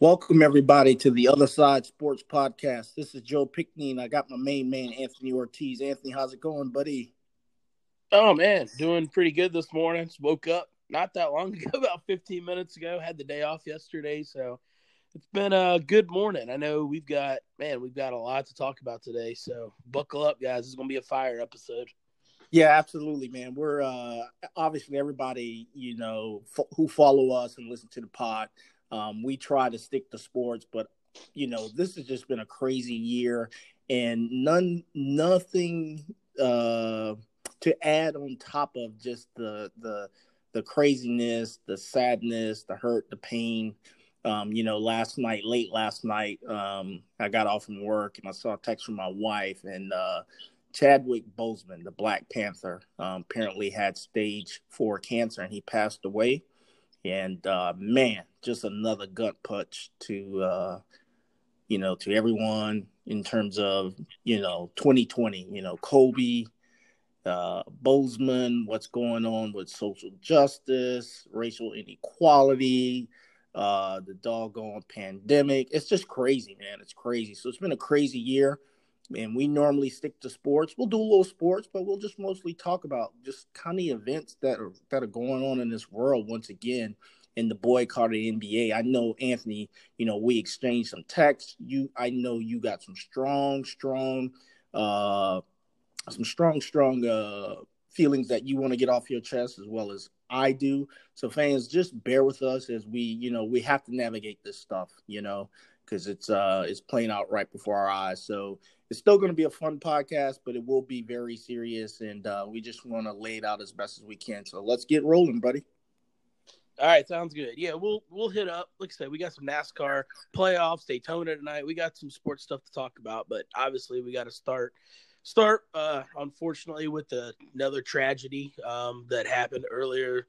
Welcome everybody to the Other Side Sports Podcast. This is Joe Pickney, and I got my main man Anthony Ortiz. Anthony, how's it going, buddy? Oh man, doing pretty good this morning. Just woke up not that long ago, about 15 minutes ago. Had the day off yesterday, so it's been a good morning. I know we've got man, we've got a lot to talk about today. So buckle up, guys. It's gonna be a fire episode. Yeah, absolutely, man. We're uh obviously everybody you know f- who follow us and listen to the pod um, we try to stick to sports, but you know, this has just been a crazy year, and none, nothing uh, to add on top of just the the the craziness, the sadness, the hurt, the pain. Um, you know, last night, late last night, um, I got off from work and I saw a text from my wife and uh, Chadwick Boseman, the Black Panther, um, apparently had stage four cancer and he passed away. And uh, man, just another gut punch to uh, you know to everyone in terms of you know 2020. You know, Kobe, uh, Boseman, what's going on with social justice, racial inequality, uh, the doggone pandemic. It's just crazy, man. It's crazy. So it's been a crazy year. And we normally stick to sports. We'll do a little sports, but we'll just mostly talk about just kind of events that are that are going on in this world once again in the boycott of the NBA. I know Anthony, you know, we exchanged some texts. You I know you got some strong, strong uh some strong, strong uh feelings that you want to get off your chest as well as I do. So fans, just bear with us as we, you know, we have to navigate this stuff, you know, because it's uh it's playing out right before our eyes. So it's still going to be a fun podcast, but it will be very serious, and uh, we just want to lay it out as best as we can. So let's get rolling, buddy. All right, sounds good. Yeah, we'll we'll hit up. Like I said, we got some NASCAR playoffs, Daytona tonight. We got some sports stuff to talk about, but obviously we got to start start. Uh, unfortunately, with the, another tragedy um, that happened earlier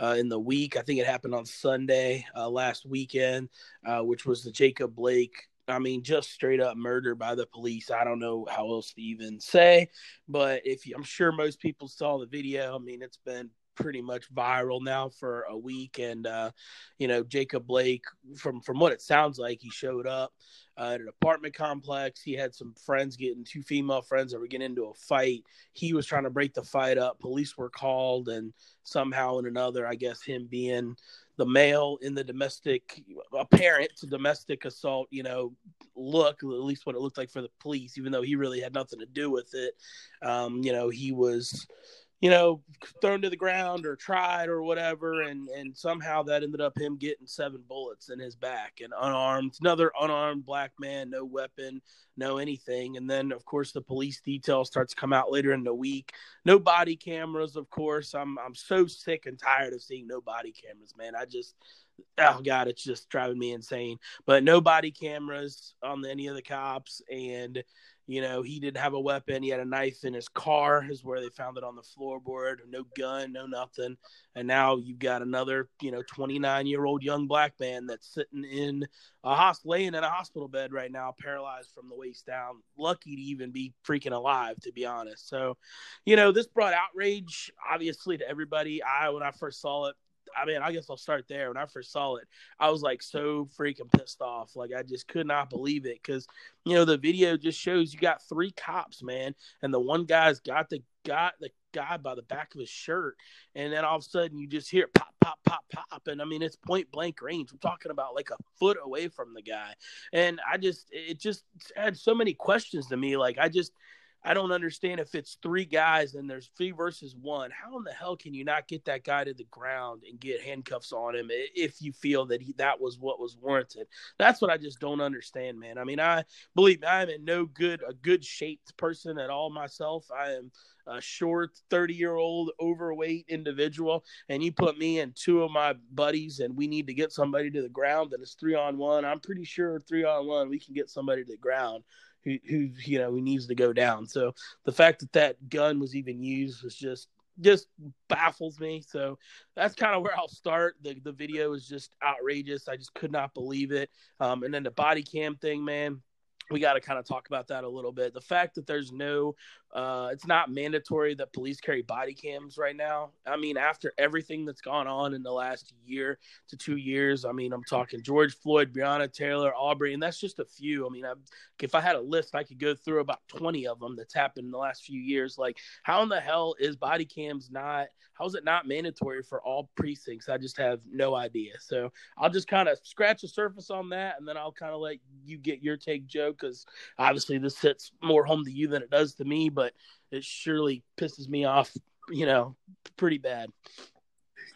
uh, in the week. I think it happened on Sunday uh, last weekend, uh, which was the Jacob Blake. I mean, just straight up murder by the police. I don't know how else to even say, but if you, I'm sure most people saw the video. I mean, it's been pretty much viral now for a week. And uh, you know, Jacob Blake, from from what it sounds like, he showed up uh, at an apartment complex. He had some friends getting two female friends that were getting into a fight. He was trying to break the fight up. Police were called, and somehow in another, I guess him being the male in the domestic apparent to domestic assault, you know, look at least what it looked like for the police, even though he really had nothing to do with it. Um, you know, he was you know, thrown to the ground or tried or whatever, and and somehow that ended up him getting seven bullets in his back and unarmed, another unarmed black man, no weapon, no anything, and then of course the police detail starts to come out later in the week. No body cameras, of course. I'm I'm so sick and tired of seeing no body cameras, man. I just oh god, it's just driving me insane. But no body cameras on any of the cops, and you know, he didn't have a weapon. He had a knife in his car, is where they found it on the floorboard. No gun, no nothing. And now you've got another, you know, 29 year old young black man that's sitting in a hospital, laying in a hospital bed right now, paralyzed from the waist down. Lucky to even be freaking alive, to be honest. So, you know, this brought outrage, obviously, to everybody. I, when I first saw it, I mean, I guess I'll start there. When I first saw it, I was like so freaking pissed off. Like I just could not believe it because you know the video just shows you got three cops, man, and the one guy's got the got the guy by the back of his shirt, and then all of a sudden you just hear pop, pop, pop, pop, and I mean it's point blank range. I'm talking about like a foot away from the guy, and I just it just had so many questions to me. Like I just I don't understand if it's three guys and there's three versus one. How in the hell can you not get that guy to the ground and get handcuffs on him if you feel that he, that was what was warranted? That's what I just don't understand, man. I mean, I believe me, I am in no good a good shaped person at all myself. I am a short 30 year old overweight individual and you put me and two of my buddies and we need to get somebody to the ground and it's three on one i'm pretty sure three on one we can get somebody to the ground who who you know who needs to go down. So the fact that that gun was even used was just just baffles me. So that's kind of where I'll start. The the video is just outrageous. I just could not believe it. Um, and then the body cam thing, man. we got to kind of talk about that a little bit. The fact that there's no, uh, it's not mandatory that police carry body cams right now. I mean, after everything that's gone on in the last year to two years, I mean, I'm talking George Floyd, Breonna Taylor, Arbery, and that's just a few. I mean, I, if I had a list, I could go through about 20 of them that's happened in the last few years. Like, how in the hell is body cams not? How is it not mandatory for all precincts? I just have no idea. So I'll just kind of scratch the surface on that, and then I'll kind of let you get your take, Joe because obviously this hits more home to you than it does to me, but it surely pisses me off, you know, pretty bad.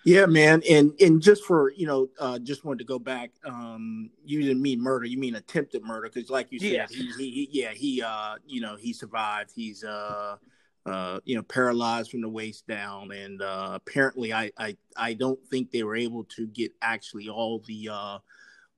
Yeah, man, and and just for you know, uh, just wanted to go back. Um, you didn't mean murder; you mean attempted murder, because like you said, yeah. He, he, he, yeah, he, uh, you know, he survived. He's, uh, uh, you know, paralyzed from the waist down, and uh, apparently, I, I, I don't think they were able to get actually all the, uh,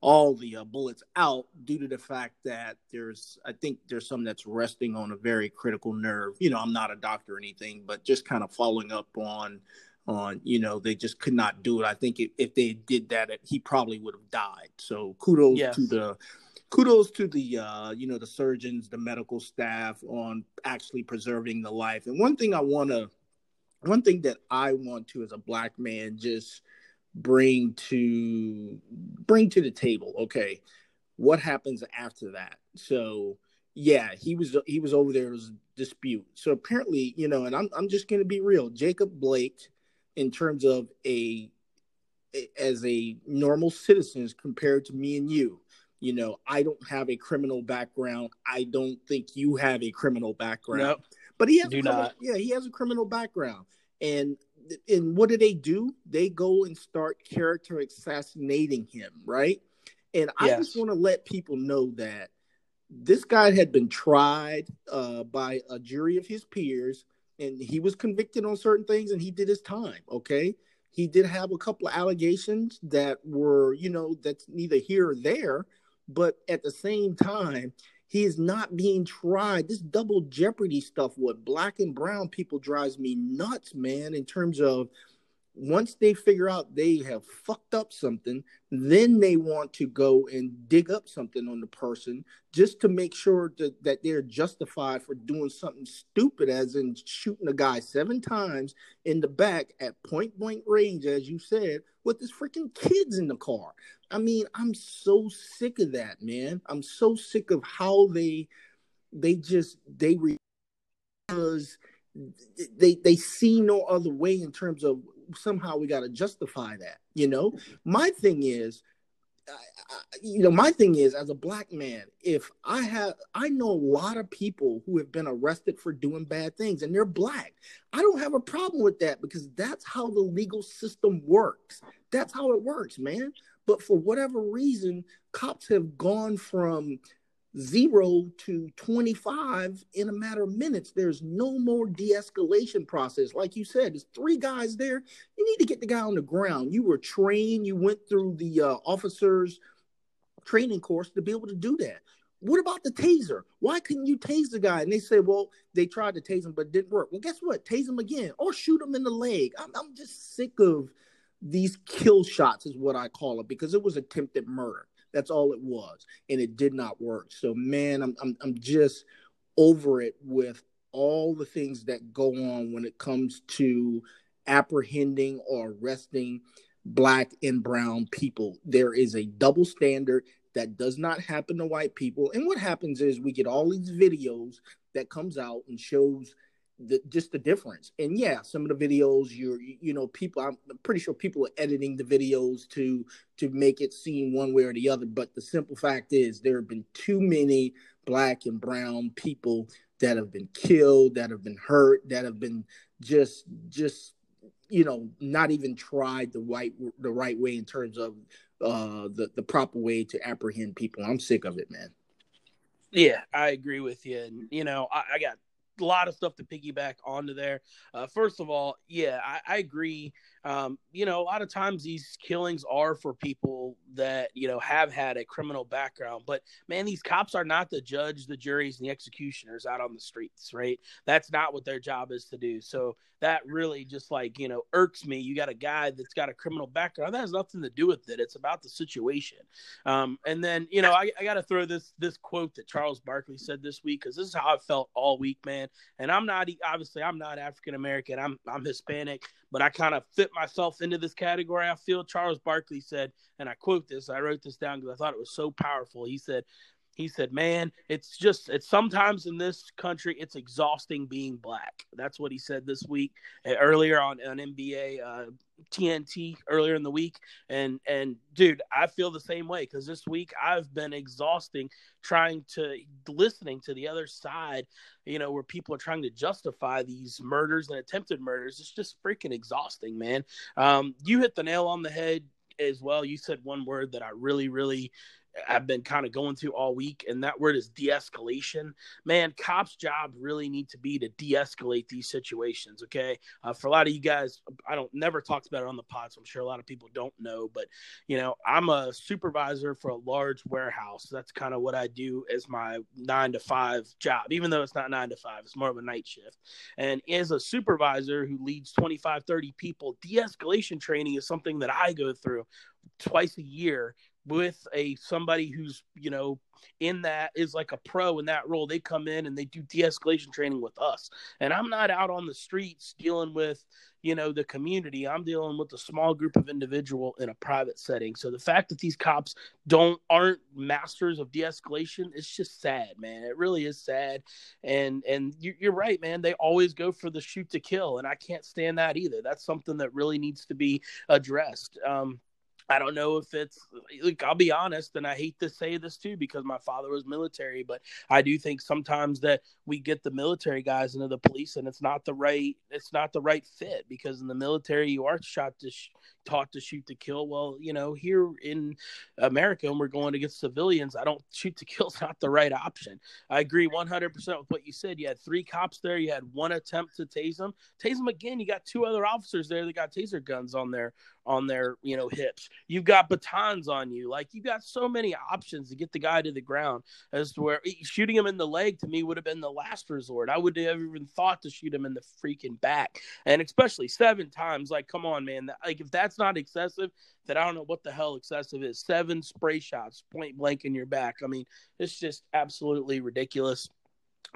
all the uh, bullets out due to the fact that there's i think there's some that's resting on a very critical nerve. You know i'm not a doctor or anything but just kind of following up on on you know they just could not do it. I think if, if they did that he probably would have died. So kudos yes. to the kudos to the uh you know the surgeons the medical staff on actually preserving the life. And one thing i want to one thing that i want to as a black man just bring to bring to the table. Okay what happens after that? So yeah he was he was over there was a dispute. So apparently you know and i'm, I'm just going to be real jacob blake in terms of a as a normal citizen compared to me and you you know i don't have a criminal background. I don't think you have a criminal background. Nope. but he has Do a criminal, not. yeah he has a criminal background. And and what do they do? They go and start character assassinating him, right? And I yes. just want to let people know that this guy had been tried uh, by a jury of his peers, and he was convicted on certain things, and he did his time. Okay, he did have a couple of allegations that were, you know, that's neither here or there, but at the same time, he is not being tried. This double jeopardy stuff, what black and brown people drives me nuts, man, in terms of once they figure out they have fucked up something, then they want to go and dig up something on the person just to make sure that, that they're justified for doing something stupid, as in shooting a guy seven times in the back at point blank range, as you said, with his freaking kids in the car. I mean, I'm so sick of that, man. I'm so sick of how they they just they because they they see no other way in terms of somehow we got to justify that. You know, my thing is, you know, my thing is as a black man, if I have, I know a lot of people who have been arrested for doing bad things and they're black. I don't have a problem with that because that's how the legal system works. That's how it works, man. But for whatever reason, cops have gone from zero to 25 in a matter of minutes. There's no more de escalation process. Like you said, there's three guys there. You need to get the guy on the ground. You were trained, you went through the uh, officers' training course to be able to do that. What about the taser? Why couldn't you tase the guy? And they said, well, they tried to tase him, but didn't work. Well, guess what? Tase him again or shoot him in the leg. I'm, I'm just sick of these kill shots, is what I call it, because it was attempted murder. That's all it was, and it did not work. So, man, I'm I'm I'm just over it with all the things that go on when it comes to apprehending or arresting black and brown people. There is a double standard that does not happen to white people. And what happens is we get all these videos that comes out and shows the, just the difference. And yeah, some of the videos you're you know people I'm pretty sure people are editing the videos to to make it seem one way or the other. But the simple fact is there have been too many black and brown people that have been killed, that have been hurt, that have been just just you know not even tried the right the right way in terms of uh the the proper way to apprehend people. I'm sick of it, man. Yeah, I agree with you. And you know, I, I got lot of stuff to piggyback onto there. Uh, first of all, yeah, I, I, agree. Um, you know, a lot of times these killings are for people that, you know, have had a criminal background. But man, these cops are not the judge, the juries, and the executioners out on the streets, right? That's not what their job is to do. So that really just like, you know, irks me. You got a guy that's got a criminal background. That has nothing to do with it. It's about the situation. Um, and then, you know, I, I got to throw this this quote that Charles Barkley said this week because this is how I felt all week, man. And I'm not obviously I'm not African American. I'm I'm Hispanic, but I kind of fit myself into this category. I feel Charles Barkley said, and I quote this. I wrote this down because I thought it was so powerful. He said, he said, "Man, it's just it's sometimes in this country it's exhausting being black." That's what he said this week uh, earlier on on NBA uh, TNT earlier in the week, and and dude, I feel the same way because this week I've been exhausting trying to listening to the other side, you know, where people are trying to justify these murders and attempted murders. It's just freaking exhausting, man. Um, you hit the nail on the head as well. You said one word that I really, really I've been kind of going through all week, and that word is de-escalation. Man, cops' job really need to be to de-escalate these situations. Okay, uh, for a lot of you guys, I don't never talked about it on the pod, so I'm sure a lot of people don't know. But you know, I'm a supervisor for a large warehouse. That's kind of what I do as my nine to five job, even though it's not nine to five. It's more of a night shift. And as a supervisor who leads 25, 30 people, de-escalation training is something that I go through twice a year with a somebody who's you know in that is like a pro in that role they come in and they do de-escalation training with us. And i'm not out on the streets dealing with you know the community. I'm dealing with a small group of individual in a private setting. So the fact that these cops don't aren't masters of de-escalation it's just sad man. It really is sad. And and you're right man. They always go for the shoot to kill and i can't stand that either. That's something that really needs to be addressed. Um I don't know if it's like I'll be honest, and I hate to say this too because my father was military, but I do think sometimes that we get the military guys into the police, and it's not the right it's not the right fit because in the military you are shot to sh- taught to shoot to kill. Well, you know, here in America, when we're going against civilians, I don't shoot to kill is not the right option. I agree 100% with what you said. You had three cops there. You had one attempt to tase them. Tase them again. You got two other officers there that got taser guns on their on their you know hips. You've got batons on you. Like you've got so many options to get the guy to the ground. As to where shooting him in the leg to me would have been the last resort. I would have even thought to shoot him in the freaking back, and especially seven times. Like, come on, man. Like if that's not excessive, then I don't know what the hell excessive is. Seven spray shots, point blank in your back. I mean, it's just absolutely ridiculous.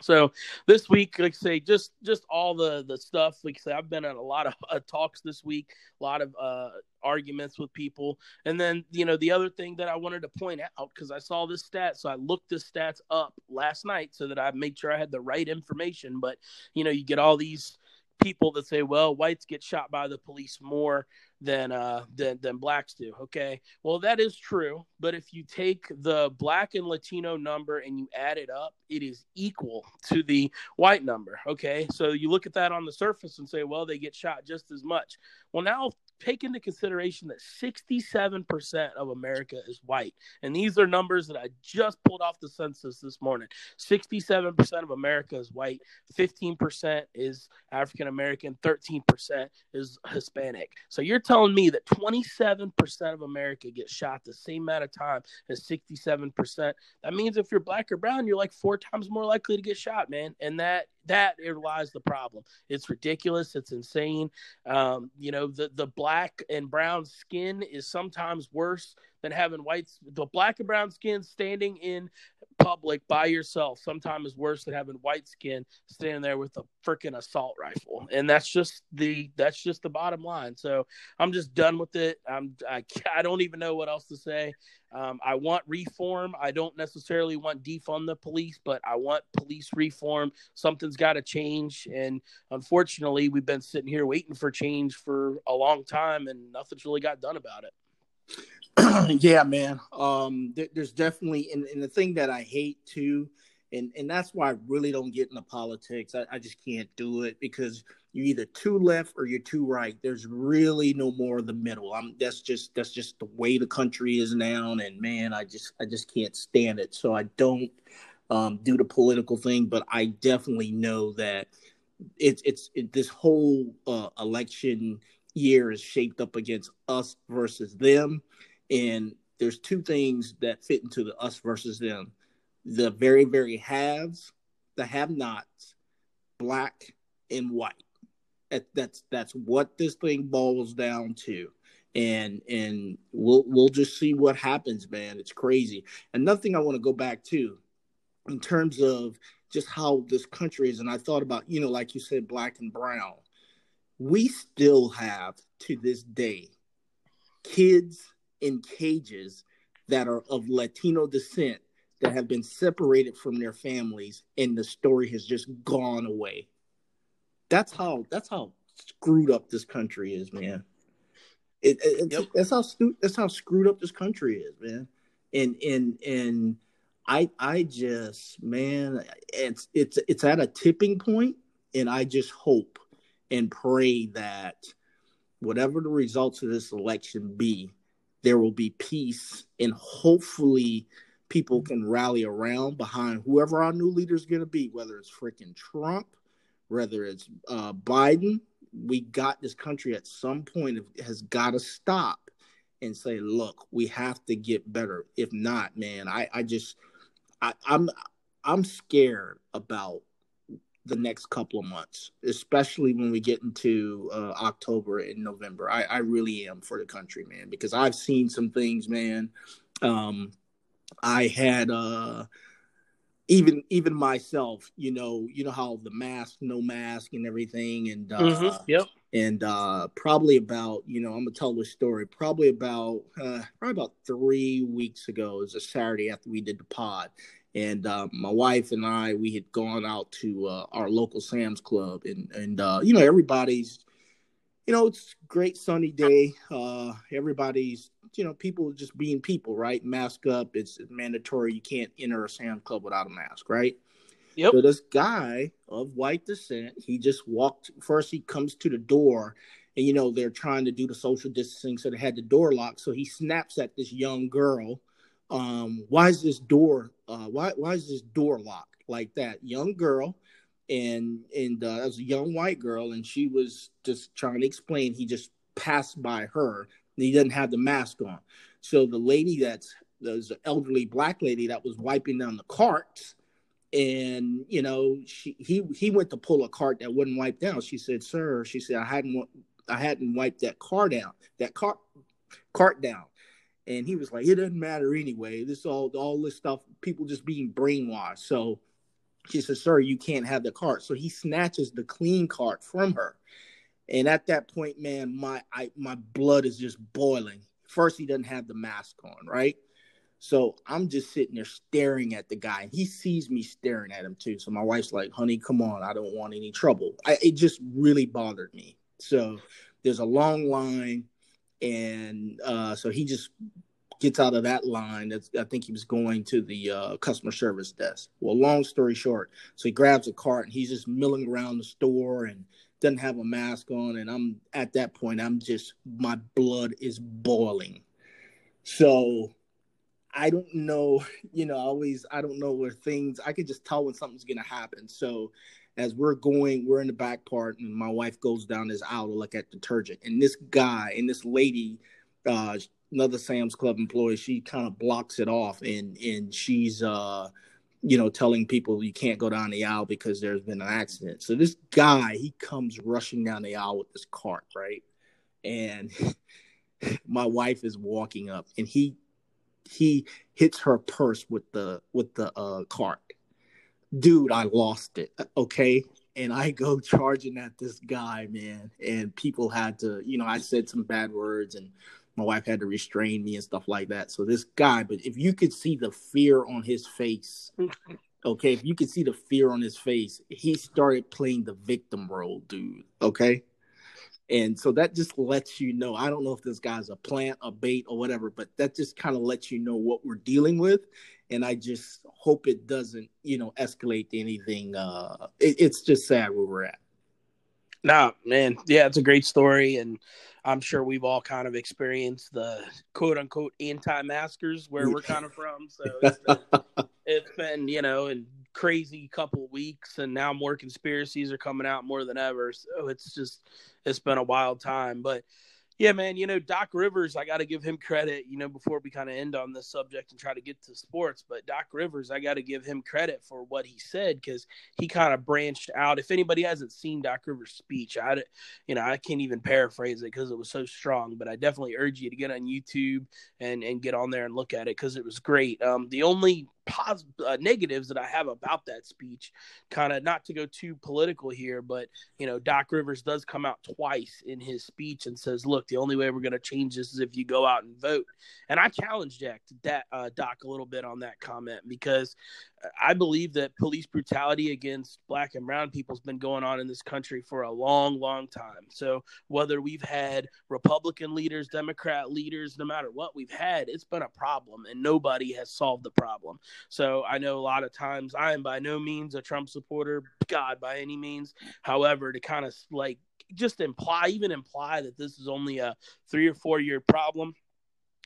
So this week, like I say, just just all the the stuff. Like I say, I've been at a lot of uh, talks this week, a lot of uh, arguments with people, and then you know the other thing that I wanted to point out because I saw this stat, so I looked the stats up last night so that I made sure I had the right information. But you know, you get all these people that say, well, whites get shot by the police more than uh than than blacks do. Okay. Well, that is true, but if you take the black and Latino number and you add it up, it is equal to the white number. Okay. So you look at that on the surface and say, well, they get shot just as much. Well, now take into consideration that 67% of America is white. And these are numbers that I just pulled off the census this morning. 67% of America is white, 15% is African American, 13% is Hispanic. So you're telling me that 27% of America gets shot the same amount of time as 67%. That means if you're black or brown, you're like four times more likely to get shot, man. And that that lies the problem. It's ridiculous. It's insane. Um, you know, the the black and brown skin is sometimes worse than having white. The black and brown skin standing in public by yourself sometimes is worse than having white skin standing there with a freaking assault rifle. And that's just the that's just the bottom line. So I'm just done with it. I'm I, I don't even know what else to say. Um, I want reform. I don't necessarily want defund the police, but I want police reform. Something's got to change. And unfortunately, we've been sitting here waiting for change for a long time, and nothing's really got done about it. yeah, man. Um, there's definitely, and, and, the thing that I hate too, and and that's why I really don't get into politics. I, I just can't do it because you're either too left or you're too right. There's really no more of the middle. I'm that's just that's just the way the country is now, and man, I just I just can't stand it. So I don't um, do the political thing, but I definitely know that it's it's it, this whole uh, election year is shaped up against us versus them. And there's two things that fit into the us versus them the very, very haves, the have nots, black and white. That, that's that's what this thing boils down to. And and we'll we'll just see what happens, man. It's crazy. Another thing I want to go back to in terms of just how this country is, and I thought about, you know, like you said, black and brown we still have to this day kids in cages that are of Latino descent that have been separated from their families and the story has just gone away. That's how that's how screwed up this country is, man. It, it yep. that's how stu- that's how screwed up this country is, man. And and and I I just man, it's it's it's at a tipping point, and I just hope and pray that whatever the results of this election be, there will be peace and hopefully people can rally around behind whoever our new leader is going to be, whether it's freaking Trump, whether it's uh, Biden. We got this country at some point has got to stop and say, look, we have to get better. If not, man, I, I just, I, I'm, I'm scared about the next couple of months, especially when we get into uh, October and November. I, I really am for the country, man, because I've seen some things, man. Um, I had uh, even even myself, you know, you know how the mask, no mask, and everything, and uh, mm-hmm. yep. And uh, probably about, you know, I'm gonna tell this story. Probably about, uh, probably about three weeks ago. It was a Saturday after we did the pod, and uh, my wife and I we had gone out to uh, our local Sam's Club, and and uh, you know everybody's, you know it's great sunny day. Uh, everybody's you know people just being people, right? Mask up. It's mandatory. You can't enter a Sam's Club without a mask, right? Yep. So this guy of white descent, he just walked. First, he comes to the door, and you know they're trying to do the social distancing, so they had the door locked. So he snaps at this young girl um, why is this door uh, why why is this door locked? Like that young girl and and uh, was a young white girl and she was just trying to explain he just passed by her. And he didn't have the mask on. So the lady that's there's an elderly black lady that was wiping down the carts and you know she he he went to pull a cart that wouldn't wipe down. She said sir she said i hadn't i hadn't wiped that car down that cart cart down and he was like, "It doesn't matter anyway. This all all this stuff, people just being brainwashed." So she said, "Sir, you can't have the cart." So he snatches the clean cart from her, and at that point, man, my I, my blood is just boiling. First, he doesn't have the mask on, right? So I'm just sitting there staring at the guy, he sees me staring at him too. So my wife's like, "Honey, come on, I don't want any trouble." I, it just really bothered me. So there's a long line and uh, so he just gets out of that line. That's, I think he was going to the uh, customer service desk. Well, long story short, so he grabs a cart and he's just milling around the store and doesn't have a mask on. And I'm at that point, I'm just my blood is boiling. So I don't know, you know, always I don't know where things I could just tell when something's gonna happen. So as we're going, we're in the back part, and my wife goes down this aisle to look at detergent. And this guy and this lady, uh, another Sam's Club employee, she kind of blocks it off, and and she's uh, you know, telling people you can't go down the aisle because there's been an accident. So this guy, he comes rushing down the aisle with this cart, right? And my wife is walking up, and he he hits her purse with the with the uh, cart dude, I lost it. Uh, okay. And I go charging at this guy, man. And people had to, you know, I said some bad words and my wife had to restrain me and stuff like that. So this guy, but if you could see the fear on his face, okay, if you could see the fear on his face, he started playing the victim role, dude. Okay. And so that just lets you know. I don't know if this guy's a plant, a bait, or whatever, but that just kind of lets you know what we're dealing with. And I just hope it doesn't, you know, escalate to anything. Uh, it, it's just sad where we're at. Nah, man. Yeah, it's a great story. And I'm sure we've all kind of experienced the quote unquote anti maskers where we're kind of from. So it's been, it's been, you know, and crazy couple of weeks, and now more conspiracies are coming out more than ever. So it's just it's been a wild time, but yeah, man, you know, Doc Rivers, I got to give him credit, you know, before we kind of end on this subject and try to get to sports. But Doc Rivers, I got to give him credit for what he said because he kind of branched out. If anybody hasn't seen Doc Rivers' speech, I, you know, I can't even paraphrase it because it was so strong. But I definitely urge you to get on YouTube and and get on there and look at it because it was great. Um, the only pos- uh, negatives that I have about that speech, kind of not to go too political here, but you know, Doc Rivers does come out twice in his speech and says, "Look, the only way we're going to change this is if you go out and vote." And I challenged Jack that uh, Doc a little bit on that comment because I believe that police brutality against black and brown people has been going on in this country for a long, long time. So whether we've had Republican leaders, Democrat leaders, no matter what we've had, it's been a problem and nobody has solved the problem. So I know a lot of times I am by no means a Trump supporter, God, by any means. However, to kind of like just imply, even imply that this is only a three or four year problem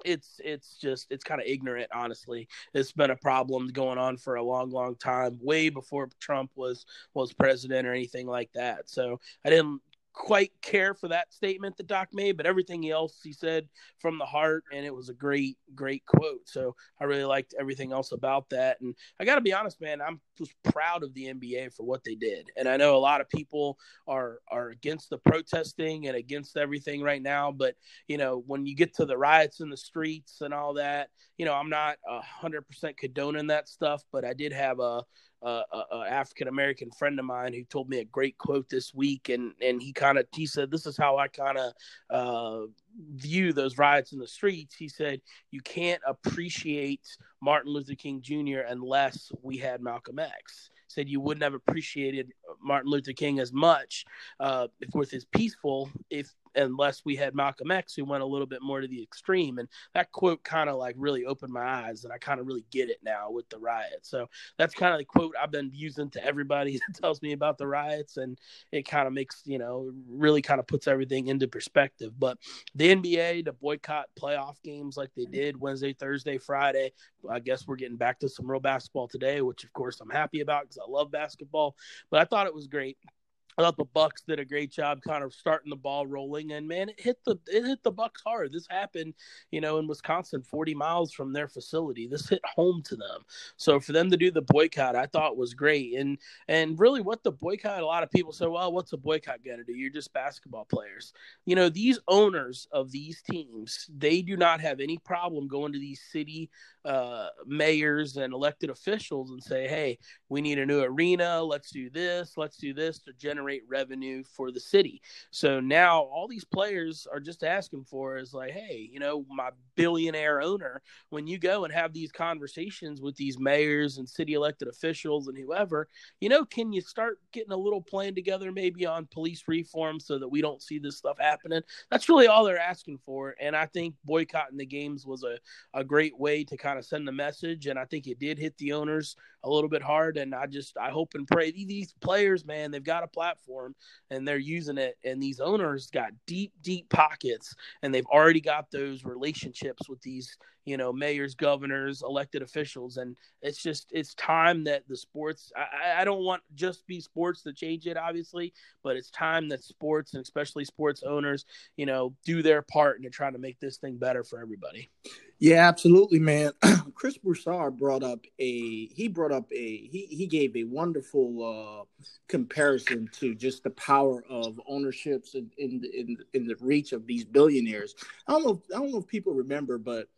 it's it's just it's kind of ignorant honestly. It's been a problem going on for a long long time way before trump was was president or anything like that. So i didn't quite care for that statement that Doc made, but everything else he said from the heart, and it was a great, great quote. So I really liked everything else about that. And I got to be honest, man, I'm just proud of the NBA for what they did. And I know a lot of people are are against the protesting and against everything right now, but you know when you get to the riots in the streets and all that, you know I'm not a hundred percent condoning that stuff, but I did have a uh, a, African American friend of mine who told me a great quote this week, and and he kind of he said this is how I kind of uh, view those riots in the streets. He said you can't appreciate Martin Luther King Jr. unless we had Malcolm X. Said you wouldn't have appreciated Martin Luther King as much uh, with his peaceful if unless we had Malcolm X who went a little bit more to the extreme. And that quote kind of like really opened my eyes, and I kind of really get it now with the riots. So that's kind of the quote I've been using to everybody that tells me about the riots, and it kind of makes you know really kind of puts everything into perspective. But the NBA to boycott playoff games like they did Wednesday, Thursday, Friday. I guess we're getting back to some real basketball today, which of course I'm happy about because I love basketball. But I thought it was great. I thought the Bucks did a great job kind of starting the ball rolling and man it hit the it hit the Bucks hard. This happened, you know, in Wisconsin 40 miles from their facility. This hit home to them. So for them to do the boycott I thought was great. And and really what the boycott a lot of people say, well, what's a boycott going to do? You're just basketball players. You know, these owners of these teams, they do not have any problem going to these city uh, mayors and elected officials and say, hey, we need a new arena. Let's do this. Let's do this to generate revenue for the city. So now all these players are just asking for is like, hey, you know, my billionaire owner, when you go and have these conversations with these mayors and city elected officials and whoever, you know, can you start getting a little plan together maybe on police reform so that we don't see this stuff happening? That's really all they're asking for. And I think boycotting the games was a, a great way to kind kind of send the message. And I think it did hit the owners a little bit hard. And I just, I hope and pray these players, man, they've got a platform and they're using it. And these owners got deep, deep pockets and they've already got those relationships with these you know mayors governors elected officials. And it's just it's time that the sports I, I don't want just be sports to change it obviously but it's time that sports and especially sports owners you know do their part in trying to make this thing better for everybody. Yeah absolutely man. Chris broussard brought up a he brought up a he, he gave a wonderful uh comparison to just the power of ownerships in in, in, in the reach of these billionaires. I don't know i don't know if people remember but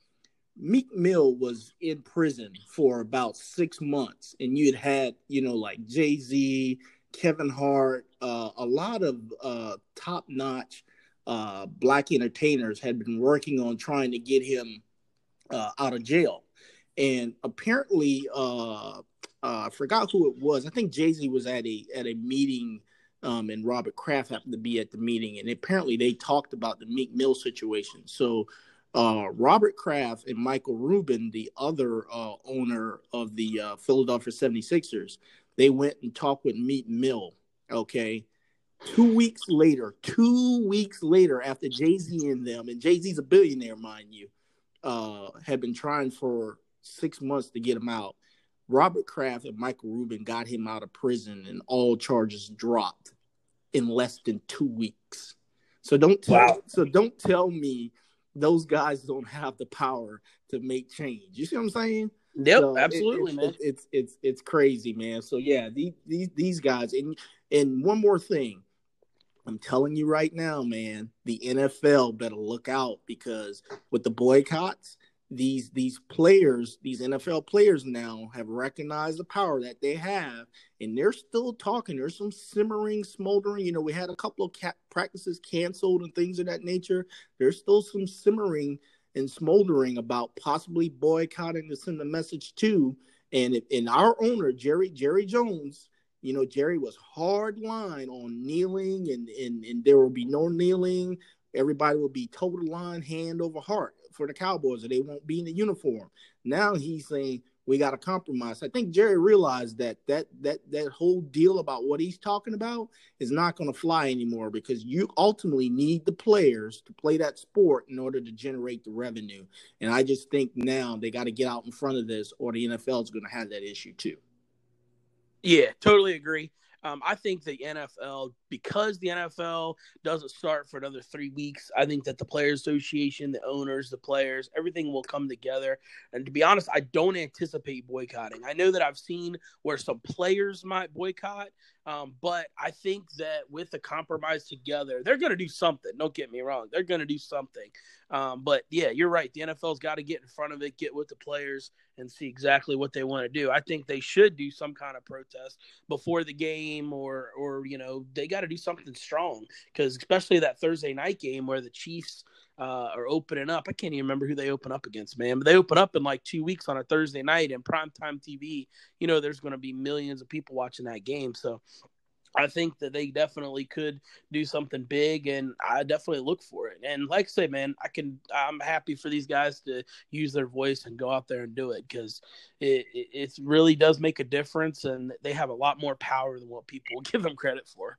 Meek Mill was in prison for about six months, and you had had, you know, like Jay Z, Kevin Hart, uh, a lot of uh, top notch uh, black entertainers had been working on trying to get him uh, out of jail. And apparently, uh, uh, I forgot who it was. I think Jay Z was at a at a meeting, um, and Robert Kraft happened to be at the meeting, and apparently they talked about the Meek Mill situation. So uh, Robert Kraft and Michael Rubin, the other uh, owner of the uh, Philadelphia 76ers, they went and talked with Meek Mill. Okay. Two weeks later, two weeks later, after Jay Z and them, and Jay Z's a billionaire, mind you, uh, had been trying for six months to get him out. Robert Kraft and Michael Rubin got him out of prison and all charges dropped in less than two weeks. So don't tell wow. so don't tell me those guys don't have the power to make change. You see what I'm saying? Yep, so absolutely, it, man. It, it's it's it's crazy, man. So yeah, these these these guys and and one more thing. I'm telling you right now, man, the NFL better look out because with the boycotts, these these players, these NFL players now have recognized the power that they have, and they're still talking. There's some simmering, smoldering. You know, we had a couple of practices canceled and things of that nature. There's still some simmering and smoldering about possibly boycotting to send a message to. And in our owner Jerry Jerry Jones, you know, Jerry was hard line on kneeling, and and and there will be no kneeling. Everybody will be total line, hand over heart for the Cowboys, or they won't be in the uniform. Now he's saying we got to compromise. I think Jerry realized that that that that whole deal about what he's talking about is not going to fly anymore because you ultimately need the players to play that sport in order to generate the revenue. And I just think now they got to get out in front of this, or the NFL is going to have that issue too. Yeah, totally agree. Um, I think the NFL, because the NFL doesn't start for another three weeks, I think that the Players Association, the owners, the players, everything will come together. And to be honest, I don't anticipate boycotting. I know that I've seen where some players might boycott, um, but I think that with the compromise together, they're going to do something. Don't get me wrong; they're going to do something. Um, but yeah, you're right. The NFL's got to get in front of it, get with the players, and see exactly what they want to do. I think they should do some kind of protest before the game, or or you know they got to do something strong because especially that Thursday night game where the Chiefs uh, are opening up. I can't even remember who they open up against, man. But they open up in like two weeks on a Thursday night in primetime TV. You know, there's going to be millions of people watching that game. So I think that they definitely could do something big, and I definitely look for it. And like I say, man, I can. I'm happy for these guys to use their voice and go out there and do it because it it really does make a difference, and they have a lot more power than what people give them credit for.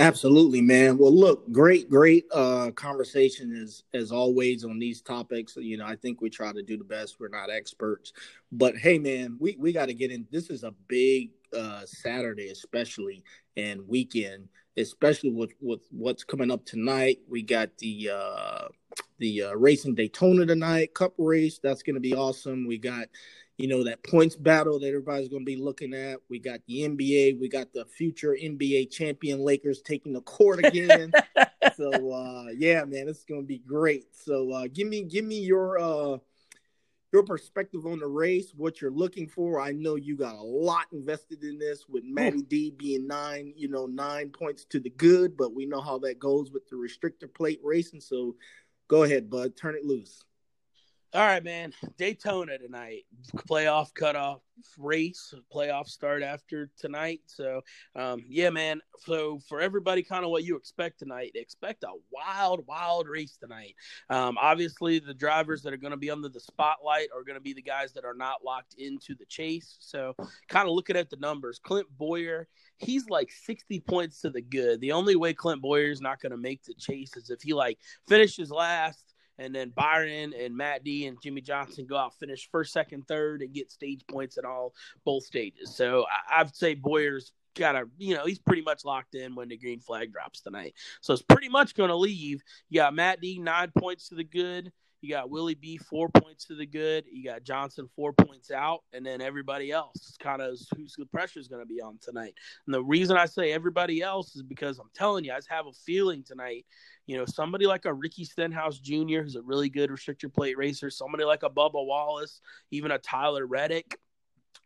Absolutely, man. Well, look, great, great uh, conversation as as always on these topics. You know, I think we try to do the best. We're not experts, but hey, man, we we got to get in. This is a big uh, Saturday, especially and weekend, especially with with what's coming up tonight. We got the uh, the uh, race in Daytona tonight, Cup race. That's going to be awesome. We got you know that points battle that everybody's going to be looking at. We got the NBA. We got the future NBA champion Lakers taking the court again. so uh, yeah, man, it's going to be great. So uh, give me give me your uh, your perspective on the race, what you're looking for. I know you got a lot invested in this with Matty D being nine, you know, nine points to the good, but we know how that goes with the restrictor plate racing. So go ahead, bud, turn it loose. All right, man. Daytona tonight. Playoff cutoff race. Playoff start after tonight. So, um, yeah, man. So for everybody, kind of what you expect tonight. Expect a wild, wild race tonight. Um, obviously, the drivers that are going to be under the spotlight are going to be the guys that are not locked into the chase. So, kind of looking at the numbers, Clint Bowyer. He's like 60 points to the good. The only way Clint Bowyer is not going to make the chase is if he like finishes last and then Byron and Matt D and Jimmie Johnson go out, finish first, second, third, and get stage points at all both stages. So I, I'd say Bowyer's got a, you know, he's pretty much locked in when the green flag drops tonight. So it's pretty much going to leave. You got Matt D nine points to the good. You got Willie B four points to the good. You got Johnson four points out, and then everybody else kind of who's the pressure is going to be on tonight. And the reason I say everybody else is because I'm telling you, I just have a feeling tonight. You know, somebody like a Ricky Stenhouse Jr., who's a really good restrictor plate racer, somebody like a Bubba Wallace, even a Tyler Reddick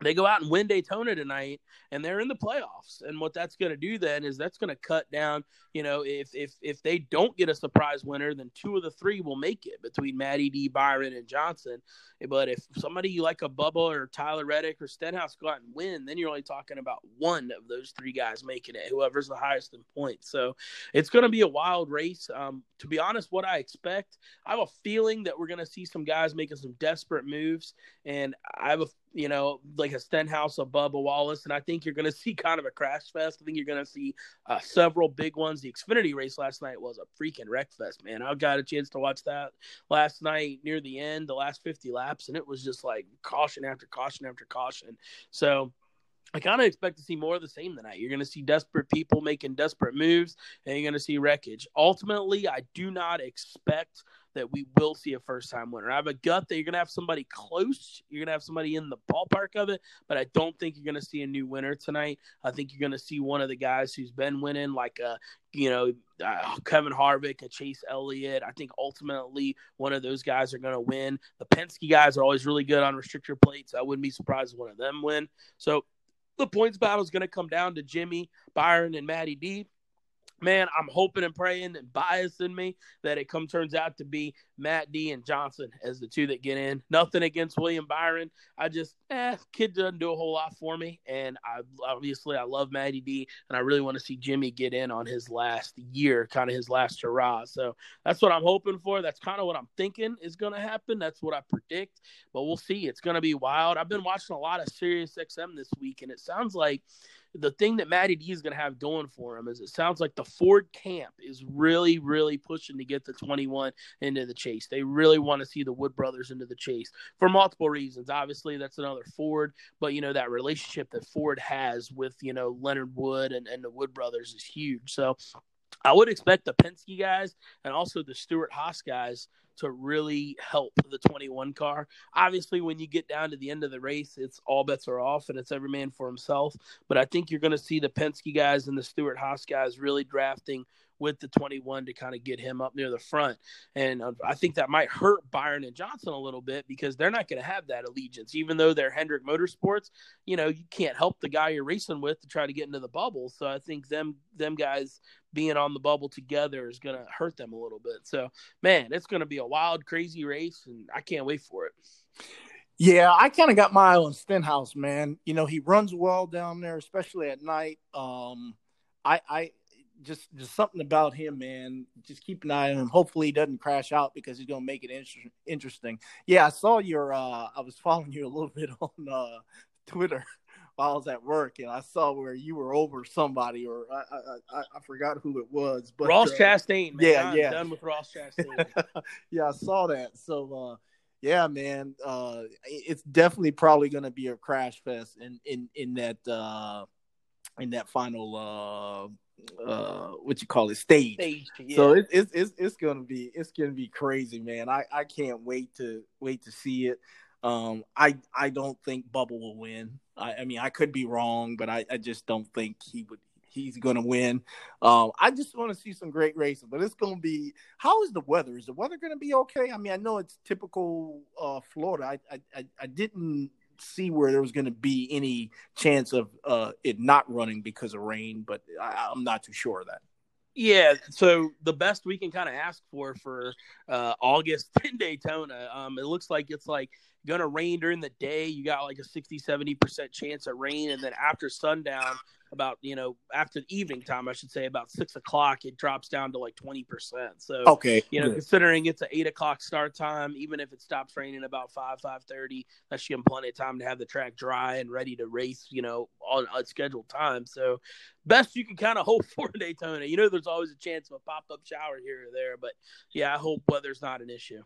they go out and win Daytona tonight and they're in the playoffs. And what that's going to do then is that's going to cut down, you know, if if if they don't get a surprise winner, then two of the three will make it between Maddie D, Byron, and Johnson. But if somebody like a Bubba or Tyler Reddick or Stenhouse go out and win, then you're only talking about one of those three guys making it, whoever's the highest in points. So it's going to be a wild race. Um, to be honest, what I expect, I have a feeling that we're going to see some guys making some desperate moves. And I have a, you know, like a Stenhouse, above a Bubba Wallace, and I think you're going to see kind of a crash fest. I think you're going to see uh, several big ones. The Xfinity race last night was a freaking wreck fest, man. I got a chance to watch that last night near the end, the last 50 laps, and it was just like caution after caution after caution. So I kind of expect to see more of the same tonight. You're going to see desperate people making desperate moves, and you're going to see wreckage. Ultimately, I do not expect that we will see a first time winner. I have a gut that you're going to have somebody close. You're going to have somebody in the ballpark of it, but I don't think you're going to see a new winner tonight. I think you're going to see one of the guys who's been winning, like uh, you know, uh, Kevin Harvick, a Chase Elliott. I think ultimately one of those guys are going to win. The Penske guys are always really good on restrictor plates. I wouldn't be surprised if one of them win. So the points battle is going to come down to Jimmie, Byron, and Maddie D man, I'm hoping and praying and biasing me that it come turns out to be Matt D and Johnson as the two that get in. Nothing against William Byron. I just, eh, kid doesn't do a whole lot for me. And I obviously I love Matty D and I really want to see Jimmie get in on his last year, kind of his last hurrah. So that's what I'm hoping for. That's kind of what I'm thinking is going to happen. That's what I predict. But we'll see. It's going to be wild. I've been watching a lot of Sirius XM this week, and it sounds like the thing that Matty D is going to have going for him is it sounds like the Ford camp is really, really pushing to get the 21 into the chase. They really want to see the Wood brothers into the chase for multiple reasons. Obviously, that's another Ford, but you know that relationship that Ford has with you know Leonard Wood and, and the Wood brothers is huge. So I would expect the Penske guys and also the Stewart-Haas guys to really help the 21 car. Obviously, when you get down to the end of the race, it's all bets are off and it's every man for himself. But I think you're going to see the Penske guys and the Stewart-Haas guys really drafting with the 21 to kind of get him up near the front. And uh, I think that might hurt Byron and Johnson a little bit because they're not going to have that allegiance. Even though they're Hendrick Motorsports, you know, you can't help the guy you're racing with to try to get into the bubble. So I think them them guys being on the bubble together is going to hurt them a little bit. So, man, it's going to be a wild, crazy race, and I can't wait for it. Yeah, I kind of got my eye on Stenhouse, man. You know, he runs well down there, especially at night. Um, I, I just just something about him, man. Just keep an eye on him. Hopefully, he doesn't crash out because he's gonna make it inter- interesting. Yeah, I saw your. Uh, I was following you a little bit on uh, Twitter while I was at work, and I saw where you were over somebody, or I I, I, I forgot who it was, but Ross uh, Chastain. Man. Yeah, I'm yeah, done with Ross Chastain. yeah, I saw that. So. uh yeah, man, uh, it's definitely probably going to be a crash fest in in in that uh, in that final uh, uh what you call it stage, stage yeah. so it, it's it's it's gonna be it's gonna be crazy man i i can't wait to wait to see it um i i don't think Bubba will win i i mean i could be wrong but i i just don't think he would he's going to win. Um, I just want to see some great racing, but it's going to be. How is the weather? Is the weather going to be okay? I mean, I know it's typical uh, Florida. I, I I didn't see where there was going to be any chance of uh, it not running because of rain, but I, am not too sure of that. Yeah, so the best we can kind of ask for for uh, August in Daytona, um, it looks like it's like going to rain during the day. You got like a 60, 70% chance of rain. And then after sundown, about you know after the evening time, I should say about six o'clock, it drops down to like twenty percent. So okay, you know, good. considering it's an eight o'clock start time, even if it stops raining about five five thirty, that's give them plenty of time to have the track dry and ready to race. You know, on a scheduled time. So best you can kind of hope for Daytona. You know, there's always a chance of a pop up shower here or there, but yeah, I hope weather's not an issue.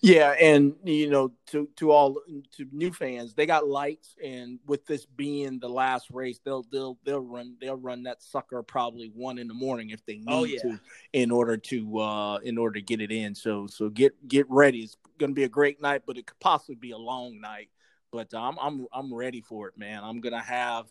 Yeah, and you know, to to all to new fans, they got lights, and with this being the last race, they'll they'll they'll run they'll run that sucker probably one in the morning if they oh, need oh, yeah. to, in order to uh in order to get it in. So so get get ready. It's going to be a great night, but it could possibly be a long night. But uh, I'm I'm I'm ready for it, man. I'm gonna have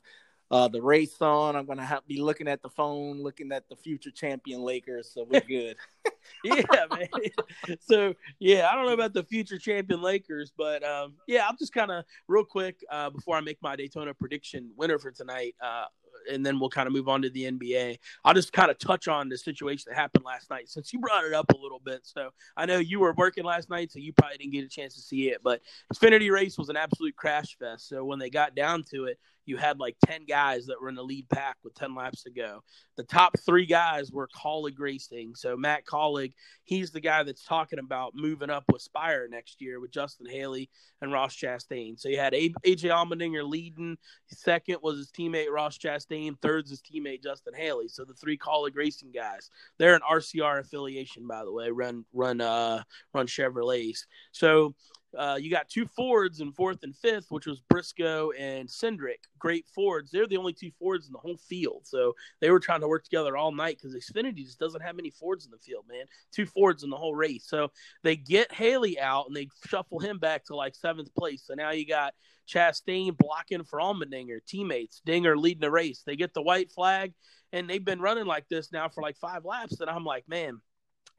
uh, the race on. I'm gonna have, be looking at the phone, looking at the future champion Lakers. So we're good. yeah, man. So yeah, I don't know about the future champion Lakers, but um, yeah, I'm just kind of real quick uh, before I make my Daytona prediction winner for tonight. Uh, and then we'll kind of move on to the NBA. I'll just kind of touch on the situation that happened last night since you brought it up a little bit. So I know you were working last night, so you probably didn't get a chance to see it. But Xfinity race was an absolute crash fest. So when they got down to it, you had like 10 guys that were in the lead pack with 10 laps to go. The top three guys were Kaulig Racing. So Matt Kaulig, he's the guy that's talking about moving up with Spire next year with Justin Haley and Ross Chastain. So you had AJ Allmendinger leading. Second was his teammate Ross Chastain. Third's his teammate Justin Haley. So the three Kaulig Racing guys. They're an RCR affiliation, by the way. Run run uh run Chevrolets. So uh, you got two Fords in fourth and fifth, which was Briscoe and Cindric. Great Fords. They're the only two Fords in the whole field. So they were trying to work together all night because Xfinity just doesn't have many Fords in the field, man. Two Fords in the whole race. So they get Haley out and they shuffle him back to like seventh place. So now you got Chastain blocking for Allmendinger, teammates. Dinger leading the race. They get the white flag and they've been running like this now for like five laps. And I'm like, man,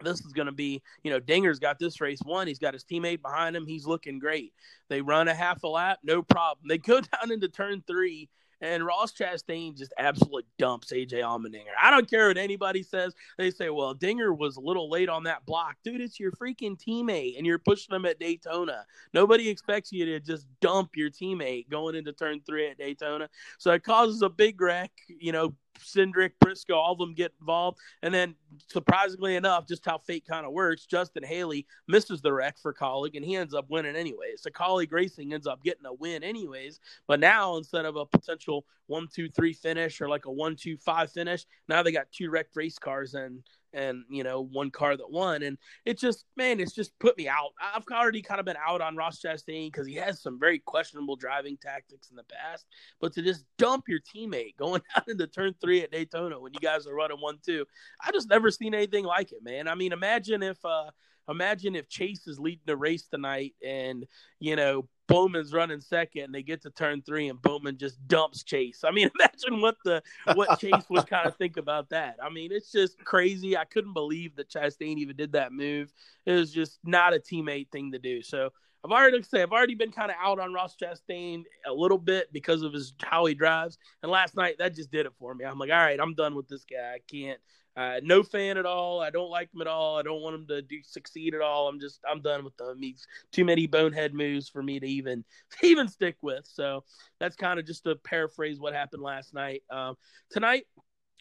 this is going to be, you know, Dinger's got this race won. He's got his teammate behind him. He's looking great. They run a half a lap, no problem. They go down into turn three, and Ross Chastain just absolutely dumps AJ Allmendinger. I don't care what anybody says. They say, well, Dinger was a little late on that block. Dude, it's your freaking teammate, and you're pushing them at Daytona. Nobody expects you to just dump your teammate going into turn three at Daytona. So it causes a big wreck, you know, Cindric, Briscoe, all of them get involved. And then, surprisingly enough, just how fate kind of works, Justin Haley misses the wreck for Kaulig, and he ends up winning anyways. So Kaulig Racing ends up getting a win anyways. But now, instead of a potential one, two, three finish or like a one, two, five finish, now they got two wrecked race cars and and you know one car that won and it just man it's just put me out. I've already kind of been out on ross chastain because he has some very questionable driving tactics in the past but to just dump your teammate going out into turn three at daytona when you guys are running one two i just never seen anything like it man. I mean imagine if uh imagine if chase is leading the race tonight and you know Bowman's running second, and they get to turn three, and Bowman just dumps Chase. I mean, imagine what the what Chase would kind of think about that. I mean, it's just crazy. I couldn't believe that Chastain even did that move. It was just not a teammate thing to do. So I've already like say I've already been kind of out on Ross Chastain a little bit because of his how he drives. And last night that just did it for me. I'm like, all right, I'm done with this guy. I can't. Uh, no fan at all. I don't like him at all. I don't want him to do succeed at all. I'm just I'm done with them. He's too many bonehead moves for me to even even stick with. So that's kind of just to paraphrase what happened last night. Um, tonight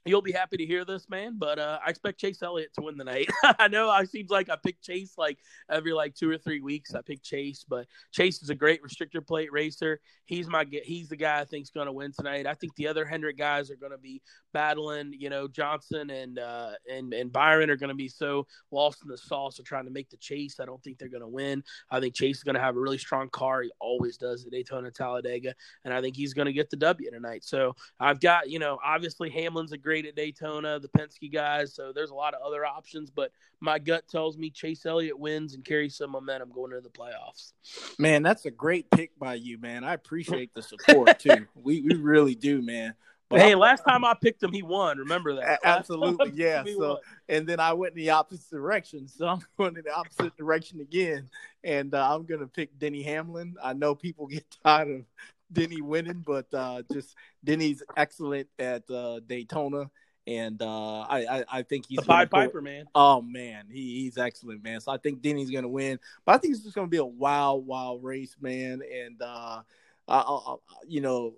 You'll be happy to hear this, man. But uh, I expect Chase Elliott to win the night. I know I seems like I pick Chase like every like two or three weeks. I pick Chase, but Chase is a great restrictor plate racer. He's my he's the guy I think's going to win tonight. I think the other Hendrick guys are going to be battling. You know, Johnson and uh, and and Byron are going to be so lost in the sauce of trying to make the chase. I don't think they're going to win. I think Chase is going to have a really strong car. He always does at Daytona Talladega, and I think he's going to get the W tonight. So I've got you know obviously Hamlin's a great great at Daytona, the Penske guys. So there's a lot of other options, but my gut tells me Chase Elliott wins and carries some momentum going into the playoffs. Man, that's a great pick by you, man. I appreciate the support too. we we really do, man. But hey, I'm, last time I picked him, he won. Remember that? Absolutely, yeah. So, won. and then I went in the opposite direction. So I'm going in the opposite direction again, and uh, I'm going to pick Denny Hamlin. I know people get tired of Denny winning, but uh, just Denny's excellent at uh, Daytona, and uh, I, I, I think he's the Pied Piper man. Oh man, he, he's excellent, man. So I think Denny's gonna win, but I think it's just gonna be a wild, wild race, man. And uh, I, I, you know,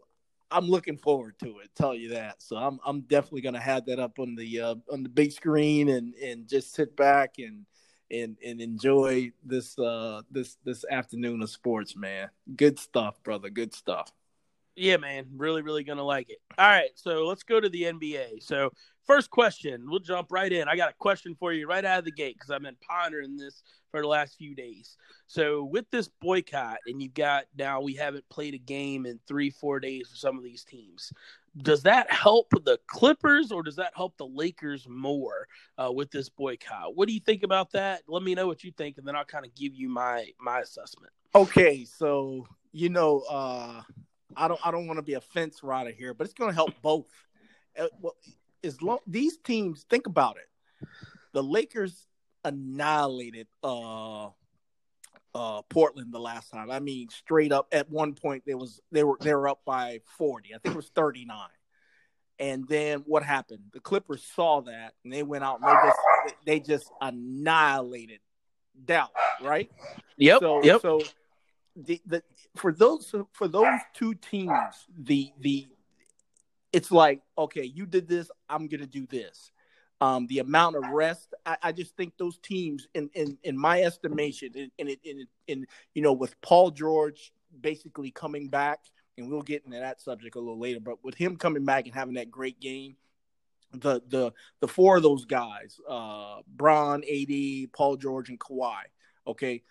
I'm looking forward to it. Tell you that. So I'm I'm definitely gonna have that up on the uh, on the big screen and and just sit back and and and enjoy this uh this this afternoon of sports, man. Good stuff, brother. Good stuff. Yeah, man. Really, really gonna like it. All right, so let's go to the NBA. So first question, we'll jump right in. I got a question for you right out of the gate because I've been pondering this for the last few days. So with this boycott, and you've got now we haven't played a game in three, four days for some of these teams does that help the Clippers or does that help the Lakers more uh, with this boycott? What do you think about that? Let me know what you think, and then I'll kind of give you my my assessment. Okay, so you know, uh, I don't I don't want to be a fence rider here, but it's going to help both. Uh, well, as long these teams think about it, the Lakers annihilated uh uh, Portland the last time. I mean, straight up at one point they was they were they were up by 40. I think it was 39. And then what happened? The Clippers saw that and they went out and they just they just annihilated Dallas, right? Yep. So, yep. So the, the for those for those two teams, the the it's like okay, you did this, I'm gonna do this. Um, the amount of rest, I, I, just think those teams, in in, in my estimation, in in, in in you know, with Paul George basically coming back, and we'll get into that subject a little later, but with him coming back and having that great game, the the the four of those guys, uh, Bron, AD, Paul George, and Kawhi. Okay,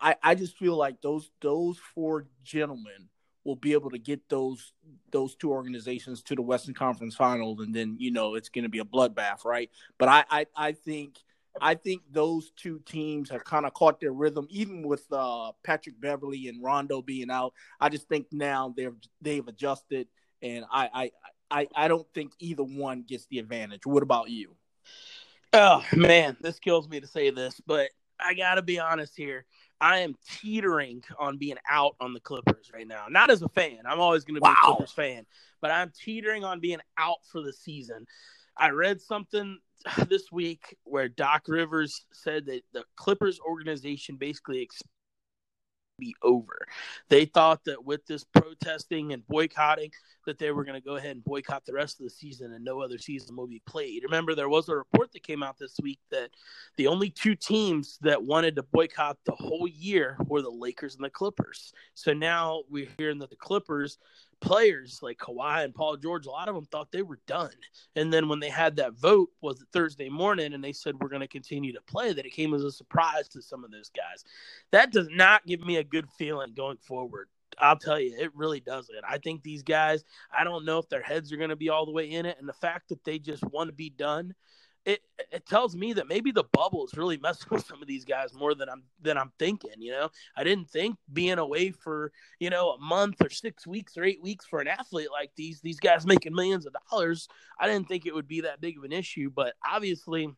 I I just feel like those those four gentlemen will be able to get those those two organizations to the Western Conference Finals, and then you know it's going to be a bloodbath, right? But I I, I think. I think those two teams have kind of caught their rhythm, even with uh, Patrick Beverley and Rondo being out. I just think now they've they've adjusted, and I, I I I don't think either one gets the advantage. What about you? Oh man, this kills me to say this, but I got to be honest here. I am teetering on being out on the Clippers right now. Not as a fan. I'm always going to be wow. a Clippers fan, but I'm teetering on being out for the season. I read something this week where Doc Rivers said that the Clippers organization basically be over. They thought that with this protesting and boycotting, that they were going to go ahead and boycott the rest of the season and no other season will be played. Remember, there was a report that came out this week that the only two teams that wanted to boycott the whole year were the Lakers and the Clippers. So now we're hearing that the Clippers players like Kawhi and Paul George, a lot of them thought they were done. And then when they had that vote was Thursday morning and they said we're going to continue to play, that it came as a surprise to some of those guys. That does not give me a good feeling going forward. I'll tell you, it really doesn't. I think these guys, I don't know if their heads are going to be all the way in it. And the fact that they just want to be done it it tells me that maybe the bubble is really messing with some of these guys more than I'm than I'm thinking. You know, I didn't think being away for you know a month or six weeks or eight weeks for an athlete like these these guys making millions of dollars. I didn't think it would be that big of an issue, but obviously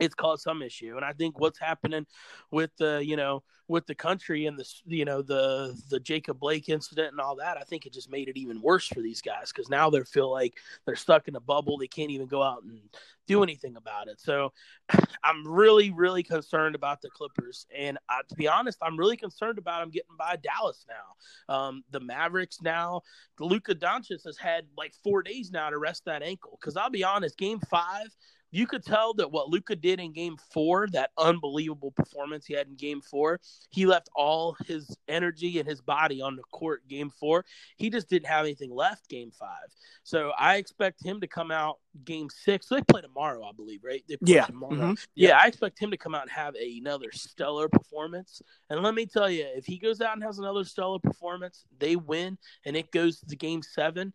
it's caused some issue. And i think what's happening with the you know with the country and the you know the the jacob blake incident and all that i think it just made it even worse for these guys because now they feel like they're stuck in a bubble. They can't even go out and do anything about it. So i'm really really concerned about the clippers. And uh, to be honest i'm really concerned about them getting by dallas now. Um, the mavericks now luka doncic has had like four days now to rest that ankle because i'll be honest game five you could tell that what Luka did in game four, that unbelievable performance he had in game four, he left all his energy and his body on the court game four. He just didn't have anything left game five. So I expect him to come out game six. So they play tomorrow, I believe, right? yeah. Mm-hmm. Yeah, I expect him to come out and have a, another stellar performance. And let me tell you, if he goes out and has another stellar performance, they win and it goes to game seven.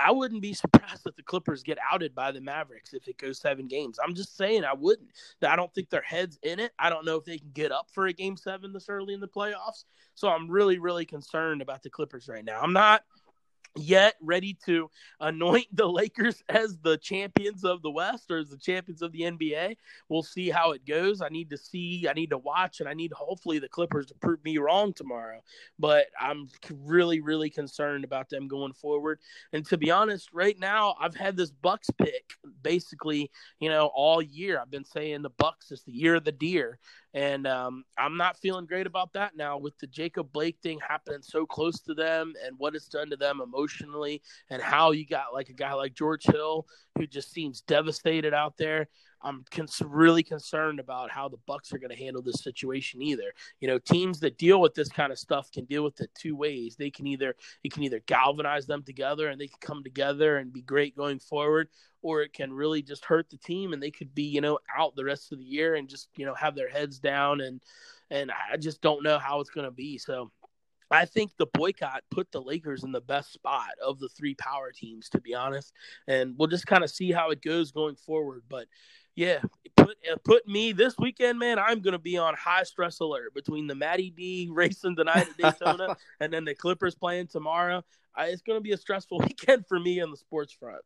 I wouldn't be surprised if the Clippers get outed by the Mavericks if it goes seven games. I'm just saying I wouldn't. I don't think their heads in it. I don't know if they can get up for a game seven this early in the playoffs. So I'm really, really concerned about the Clippers right now. I'm not yet ready to anoint the Lakers as the champions of the West or as the champions of the NBA. We'll see how it goes. I need to see, I need to watch, and I need hopefully the Clippers to prove me wrong tomorrow. But I'm really, really concerned about them going forward. And to be honest, right now I've had this Bucks pick basically, you know, all year. I've been saying the Bucks is the year of the deer. And um, I'm not feeling great about that now with the Jacob Blake thing happening so close to them and what it's done to them emotionally, and how you got like a guy like George Hill who just seems devastated out there. I'm cons- really concerned about how the Bucks are going to handle this situation. Either you know, teams that deal with this kind of stuff can deal with it two ways. They can either it can either galvanize them together and they can come together and be great going forward, or it can really just hurt the team and they could be you know out the rest of the year and just you know have their heads down and and I just don't know how it's going to be. So I think the boycott put the Lakers in the best spot of the three power teams, to be honest. And we'll just kind of see how it goes going forward. But yeah, put uh, put me this weekend, man. I'm gonna be on high stress alert between the Matty D racing tonight at Daytona and then the Clippers playing tomorrow. I, it's gonna be a stressful weekend for me on the sports front.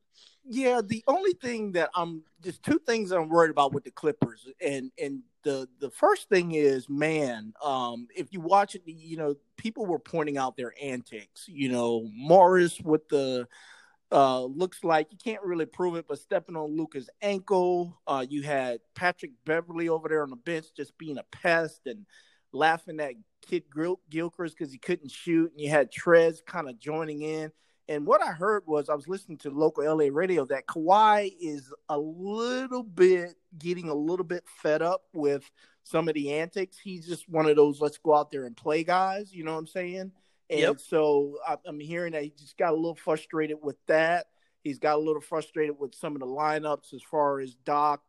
Yeah, the only thing that I'm there's two things I'm worried about with the Clippers, and and the the first thing is, man, um, if you watch it, you know, people were pointing out their antics. You know, Morris with the Uh, looks like you can't really prove it, but stepping on Luka's ankle. Uh, you had Patrick Beverley over there on the bench just being a pest and laughing at Kid Gilchrist because he couldn't shoot, and you had Trez kind of joining in. And what I heard was I was listening to local LA radio that Kawhi is a little bit getting a little bit fed up with some of the antics. He's just one of those let's go out there and play guys. You know what I'm saying? And yep. so I'm hearing that he just got a little frustrated with that. He's got a little frustrated with some of the lineups as far as Doc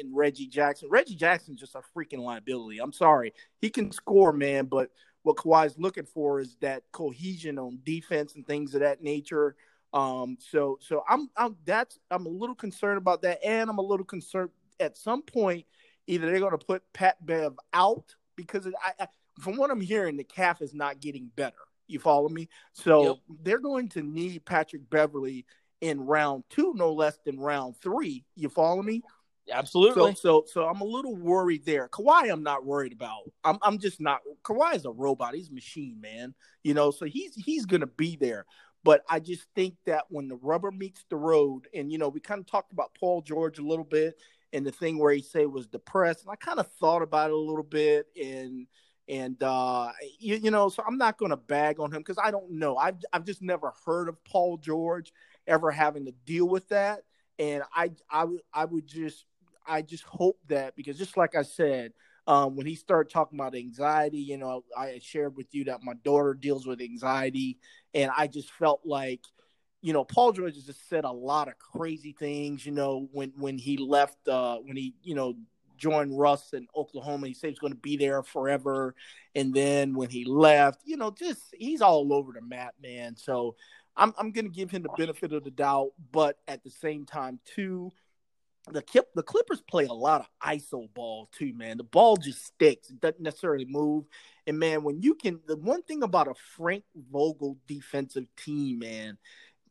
and Reggie Jackson. Reggie Jackson's just a freaking liability. I'm sorry. He can score, man, but what Kawhi's looking for is that cohesion on defense and things of that nature. Um, so so I'm I'm that's I'm a little concerned about that, and I'm a little concerned at some point either they're going to put Pat Bev out because I, I, from what I'm hearing, the calf is not getting better. You follow me? So yep. they're going to need Patrick Beverley in round two, no less than round three. You follow me? Absolutely. So, so, so I'm a little worried there. Kawhi, I'm not worried about. I'm, I'm just not. Kawhi is a robot. He's a machine, man. You know, so he's he's gonna be there. But I just think that when the rubber meets the road, and you know, we kind of talked about Paul George a little bit, and the thing where he said was depressed, and I kind of thought about it a little bit, and and uh, you, you know, so I'm not going to bag on him because I don't know. I've I've just never heard of Paul George ever having to deal with that, and I I would I would just I just hope that because just like I said, um, when he started talking about anxiety, you know, I shared with you that my daughter deals with anxiety, and I just felt like, you know, Paul George has just said a lot of crazy things. You know, when when he left, uh, when he you know joined Russ in Oklahoma, he said he's going to be there forever, and then when he left, you know, just he's all over the map, man. So. I'm, I'm going to give him the benefit of the doubt, but at the same time, too, the Kip, the Clippers play a lot of ISO ball too, man. The ball just sticks; it doesn't necessarily move. And man, when you can, the one thing about a Frank Vogel defensive team, man,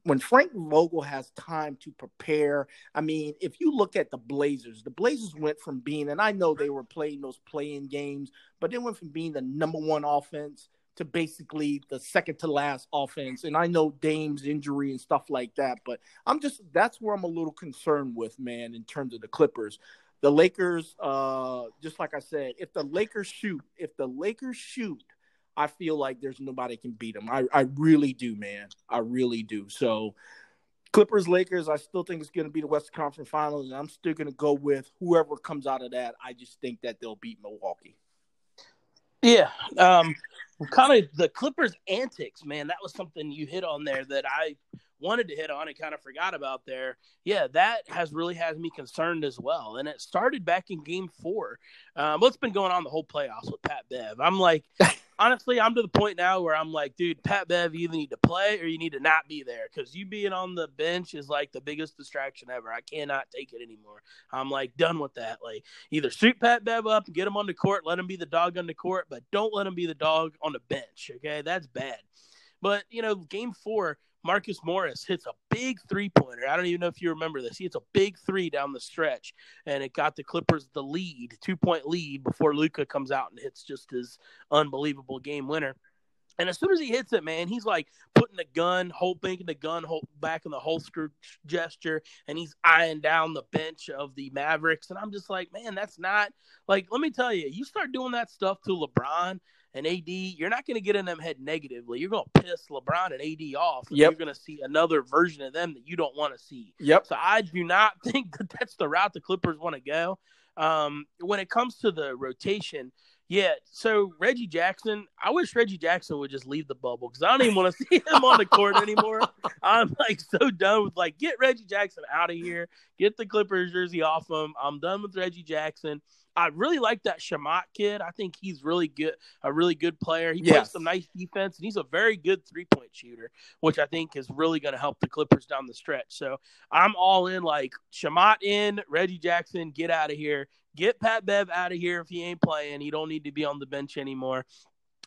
when Frank Vogel has time to prepare, I mean, if you look at the Blazers, the Blazers went from being, and I know they were playing those play-in games, but they went from being the number one offense to basically the second to last offense. And I know Dame's injury and stuff like that, but I'm just that's where I'm a little concerned with, man, in terms of the Clippers. The Lakers, uh, just like I said, if the Lakers shoot, if the Lakers shoot, I feel like there's nobody can beat them. I, I really do, man. I really do. So Clippers, Lakers, I still think it's going to be the Western Conference Finals, and I'm still going to go with whoever comes out of that. I just think that they'll beat Milwaukee. Yeah, um, kind of the Clippers' antics, man. That was something you hit on there that I wanted to hit on and kind of forgot about there. Yeah, that has really has me concerned as well. And it started back in Game Four. Um, what's been going on the whole playoffs with Pat Bev? I'm like, honestly, I'm to the point now where I'm like, dude, Pat Bev, you either need to play or you need to not be there because you being on the bench is like the biggest distraction ever. I cannot take it anymore. I'm like done with that. Like either suit Pat Bev up, get him on the court, let him be the dog on the court, but don't let him be the dog on the bench. Okay, that's bad. But you know, game four, Marcus Morris hits a big three pointer. I don't even know if you remember this. He hits a big three down the stretch, and it got the Clippers the lead, two point lead, before Luka comes out and hits just his unbelievable game winner. And as soon as he hits it, man, he's like putting the gun, hoping the gun back in the holster gesture, and he's eyeing down the bench of the Mavericks. And I'm just like, man, that's not like. Let me tell you, you start doing that stuff to LeBron, and AD, you're not going to get in them head negatively. You're going to piss LeBron and AD off. Yep. You're going to see another version of them that you don't want to see. Yep. So I do not think that that's the route the Clippers want to go. Um, when it comes to the rotation, yeah. So Reggie Jackson, I wish Reggie Jackson would just leave the bubble because I don't even want to see him on the court anymore. I'm like so done with like get Reggie Jackson out of here, get the Clippers jersey off him. I'm done with Reggie Jackson. I really like that Shamet kid. I think he's really good, a really good player. He yes. plays some nice defense, and he's a very good three point shooter, which I think is really going to help the Clippers down the stretch. So I'm all in. Like Shamet in, Reggie Jackson, get out of here. Get Pat Bev out of here if he ain't playing. He don't need to be on the bench anymore.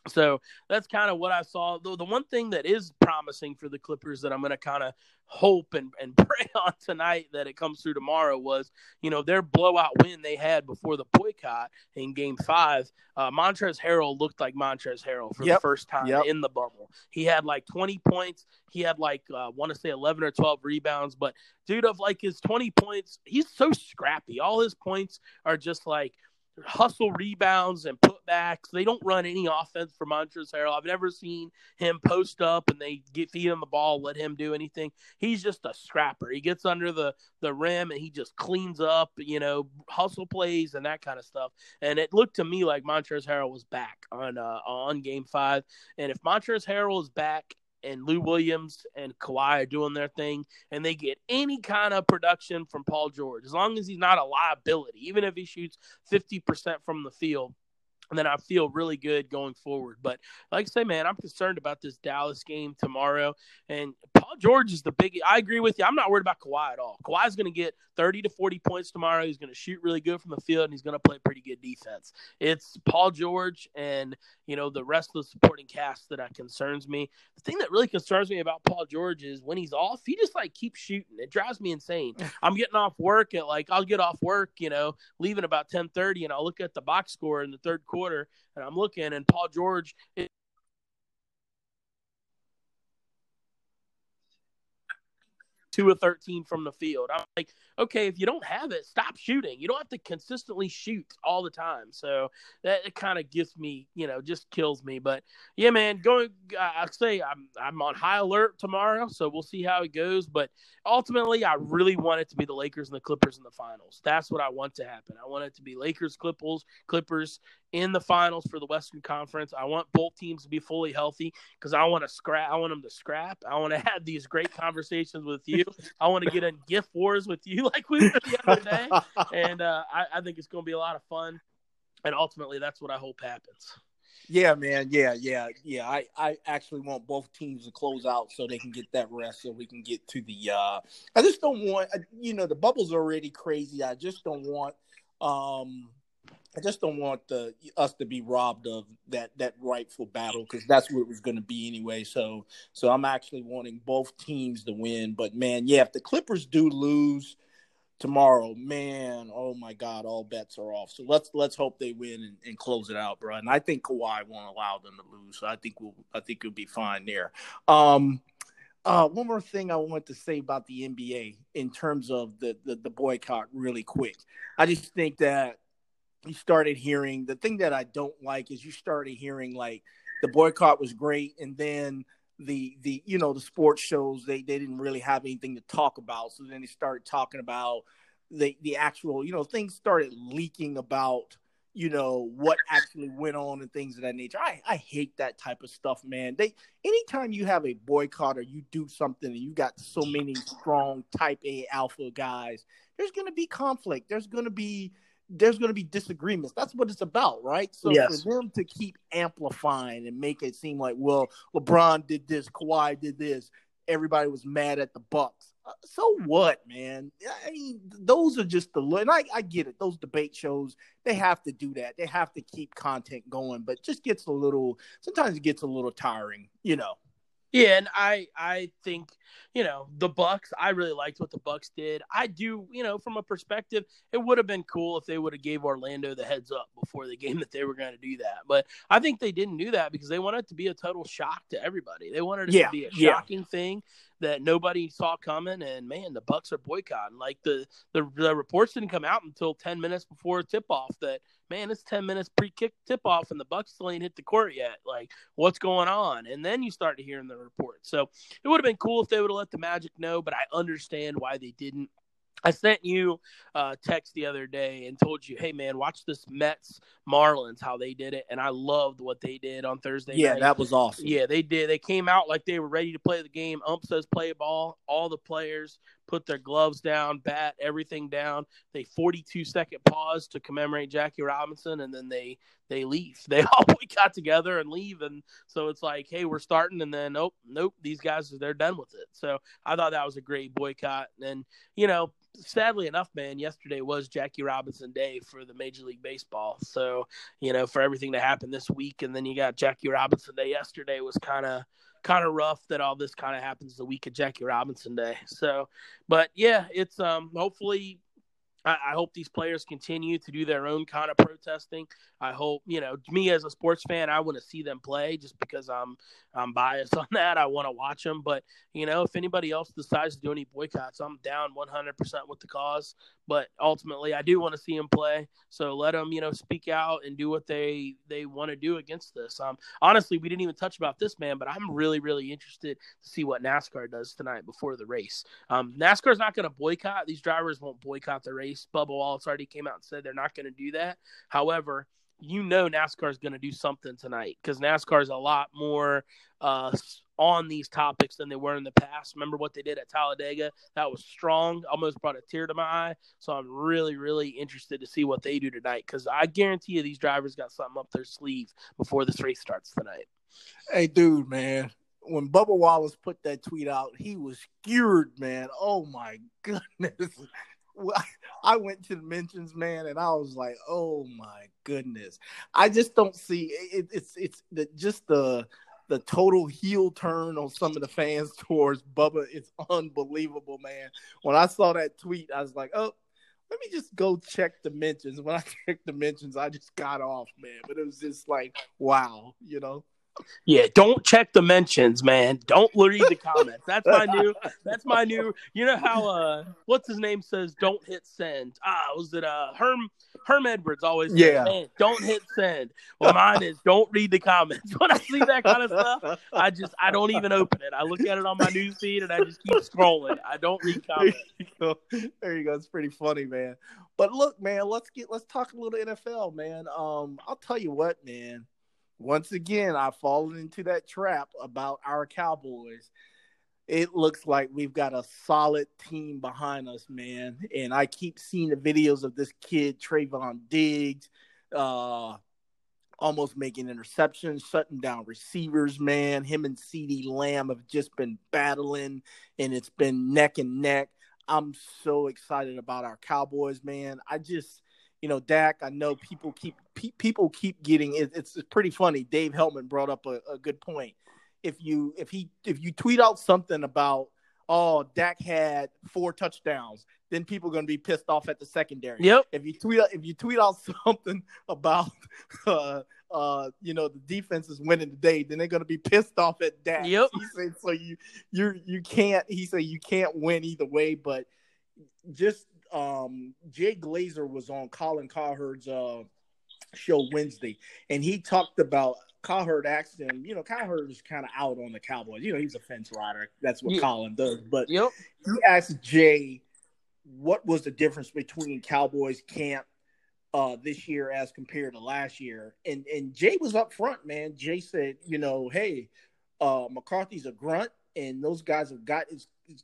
So that's kind of what I saw. Though the one thing that is promising for the Clippers that I'm going to kind of hope and, and pray on tonight that it comes through tomorrow was, you know, their blowout win they had before the boycott in game five. Uh, Montrezl Harrell looked like Montrezl Harrell for yep. the first time yep. in the bubble. He had like 20 points. He had like, uh, want to say 11 or 12 rebounds. But dude, of like his 20 points, he's so scrappy. All his points are just like – hustle rebounds and putbacks. They don't run any offense for Montrezl Harrell. I've never seen him post up and they get feed him the ball, let him do anything. He's just a scrapper. He gets under the the rim and he just cleans up, you know, hustle plays and that kind of stuff. And it looked to me like Montrezl Harrell was back on uh, on Game Five. And if Montrezl Harrell is back and Lou Williams and Kawhi are doing their thing, and they get any kind of production from Paul George, as long as he's not a liability, even if he shoots 50% from the field, then I feel really good going forward. But like I say, man, I'm concerned about this Dallas game tomorrow. And Paul George is the big. I agree with you. I'm not worried about Kawhi at all. Kawhi's going to get 30 to 40 points tomorrow. He's going to shoot really good from the field, and he's going to play pretty good defense. It's Paul George and you know the rest of the supporting cast that concerns me. The thing that really concerns me about Paul George is when he's off, he just like keeps shooting. It drives me insane. I'm getting off work at like I'll get off work, you know, leaving about 10:30, and I'll look at the box score in the third quarter, and I'm looking, and Paul George. Is- two of 13 from the field. I'm like, okay, if you don't have it, stop shooting. You don't have to consistently shoot all the time. So that it kind of gets me, you know, just kills me. But yeah, man, going, I say I'm I'm on high alert tomorrow, so we'll see how it goes. But ultimately, I really want it to be the Lakers and the Clippers in the finals. That's what I want to happen. I want it to be Lakers, Clippers, Clippers in the finals for the Western Conference. I want both teams to be fully healthy because I want to scrap. I want them to scrap. I want to have these great conversations with you. I want to get in gift wars with you like we did the other day, and uh, I, I think it's going to be a lot of fun. And ultimately, that's what I hope happens. Yeah, man. Yeah, yeah, yeah. I, I actually want both teams to close out so they can get that rest, so we can get to the. uh I just don't want, uh, you know, the bubble's already crazy. I just don't want. um I just don't want the us to be robbed of that that rightful battle because that's what it was going to be anyway. So so I'm actually wanting both teams to win. But man, yeah, if the Clippers do lose tomorrow, man, oh my God, all bets are off. So let's let's hope they win and, and close it out, bro. And I think Kawhi won't allow them to lose. So I think we'll I think we'll be fine there. Um, uh, one more thing I want to say about the NBA in terms of the, the, the boycott, really quick. I just think that you started hearing the thing that I don't like is you started hearing like the boycott was great and then the the you know the sports shows they they didn't really have anything to talk about so then they started talking about the the actual you know things started leaking about you know what actually went on and things of that nature. I, I hate that type of stuff, man. They anytime you have a boycott or you do something and you got so many strong type A alpha guys, there's gonna be conflict. There's gonna be there's going to be disagreements. That's what it's about, right? So yes. for them to keep amplifying and make it seem like, well, LeBron did this, Kawhi did this, everybody was mad at the Bucks. Uh, so what, man? I mean, those are just the and I, I get it. Those debate shows, they have to do that. They have to keep content going, but just gets a little. Sometimes it gets a little tiring, you know. Yeah, and I I think you know the Bucks. I really liked what the Bucks did. I do, you know, from a perspective, it would have been cool if they would have gave Orlando the heads up before the game that they were going to do that. But I think they didn't do that because they wanted it to be a total shock to everybody. They wanted it yeah, to be a shocking yeah. thing that nobody saw coming. And man, the Bucks are boycotting. Like the the, the reports didn't come out until ten minutes before tip off that man, it's 10 minutes pre kick tip off and the Bucks still ain't hit the court yet. Like, what's going on? And then you start to hear in the report. So it would have been cool if they would have let the Magic know, but I understand why they didn't. I sent you a text the other day and told you, hey man, watch this Mets Marlins how they did it, and I loved what they did on Thursday. Night. Yeah, night. that was awesome. Yeah, they did. They came out like they were ready to play the game. Ump says play ball. All the players put their gloves down, bat, everything down. They 42 second pause to commemorate Jackie Robinson, and then they they leave. They all we got together and leave, and so it's like, hey, we're starting, and then nope, nope, these guys they're done with it. So I thought that was a great boycott, and you know, sadly enough, man, yesterday was Jackie Robinson Day for the Major League Baseball. So, you know, for everything to happen this week, and then you got Jackie Robinson Day yesterday was kind of kind of rough that all this kind of happens the week of Jackie Robinson Day. So, but yeah, it's um hopefully I, hope these players continue to do their own kind of protesting. I hope, you know, me as a sports fan, I want to see them play just because I'm I'm biased on that. I want to watch them, but you know, if anybody else decides to do any boycotts, I'm down 100% with the cause. But ultimately, I do want to see them play. So let them, you know, speak out and do what they they want to do against this. Um, honestly, we didn't even touch about this man, but I'm really really interested to see what NASCAR does tonight before the race. Um, NASCAR's not going to boycott; these drivers won't boycott the race. Bubba Wallace already came out and said they're not going to do that. However, you know NASCAR is going to do something tonight because NASCAR is a lot more uh, on these topics than they were in the past. Remember what they did at Talladega? That was strong, almost brought a tear to my eye. So I'm really, really interested to see what they do tonight because I guarantee you these drivers got something up their sleeve before this race starts tonight. Hey, dude, man. When Bubba Wallace put that tweet out, he was skewered, man. Oh my goodness. I went to the mentions, man, and I was like, "Oh my goodness!" I just don't see it, it's it's the, just the the total heel turn on some of the fans towards Bubba. is unbelievable, man. When I saw that tweet, I was like, "Oh, let me just go check the mentions." When I checked the mentions, I just got off, man. But it was just like, wow, you know. Yeah, don't check the mentions, man. Don't read the comments. That's my new. That's my new. You know how uh, what's his name says, "Don't hit send." Ah, was it uh Herm Herm Edwards always? Yeah. Says, don't hit send. Well, mine is don't read the comments. When I see that kind of stuff, I just I don't even open it. I look at it on my news feed and I just keep scrolling. I don't read comments. There you go. There you go. It's pretty funny, man. But look, man, let's get let's talk a little NFL, man. Um, I'll tell you what, man once again, I've fallen into that trap about our Cowboys. It looks like we've got a solid team behind us, man. And I keep seeing the videos of this kid, Trevon Diggs, uh, almost making interceptions, shutting down receivers, man. Him and CeeDee Lamb have just been battling, and it's been neck and neck. I'm so excited about our Cowboys, man. I just you know, Dak. I know people keep pe- people keep getting it, it's, it's pretty funny. Dave Helman brought up a, a good point. If you if he if you tweet out something about oh Dak had four touchdowns, then people are going to be pissed off at the secondary. Yep. If you tweet if you tweet out something about uh uh you know the defense is winning today, then they're going to be pissed off at Dak. Yep. He said so you you you can't. He said you can't win either way, but just um, Jay Glazer was on Colin Cowherd's uh, show Wednesday, and he talked about Cowherd asked him, you know, Cowherd is kind of out on the Cowboys. You know, he's a fence rider. That's what yeah. Colin does. But yep. he asked Jay what was the difference between Cowboys camp uh, this year as compared to last year. And and Jay was up front, man. Jay said, you know, hey, uh, McCarthy's a grunt, and those guys have got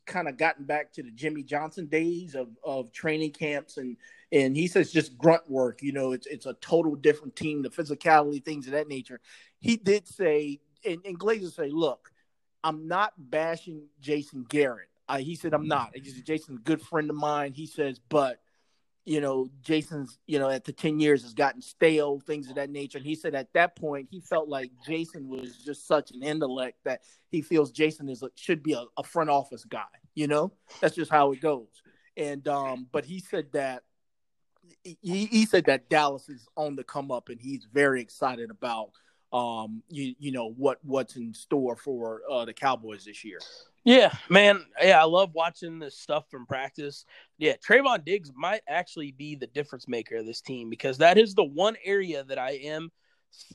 kind of gotten back to the Jimmy Johnson days of, of training camps and and he says just grunt work. You know, it's it's a total different team, the physicality, things of that nature. He did say, and, and Glazer say, look, I'm not bashing Jason Garrett. Uh, he said I'm not. He said Jason's a good friend of mine. He says, but you know, Jason's, you know, at the 10 years has gotten stale, things of that nature. And he said at that point, he felt like Jason was just such an intellect that he feels Jason is a, should be a, a front office guy, you know, that's just how it goes. And, um, but he said that, he, he said that Dallas is on the come up and he's very excited about, um, you, you know, what, what's in store for uh, the Cowboys this year. Yeah, man. Yeah, I love watching this stuff from practice. Yeah, Trevon Diggs might actually be the difference maker of this team because that is the one area that I am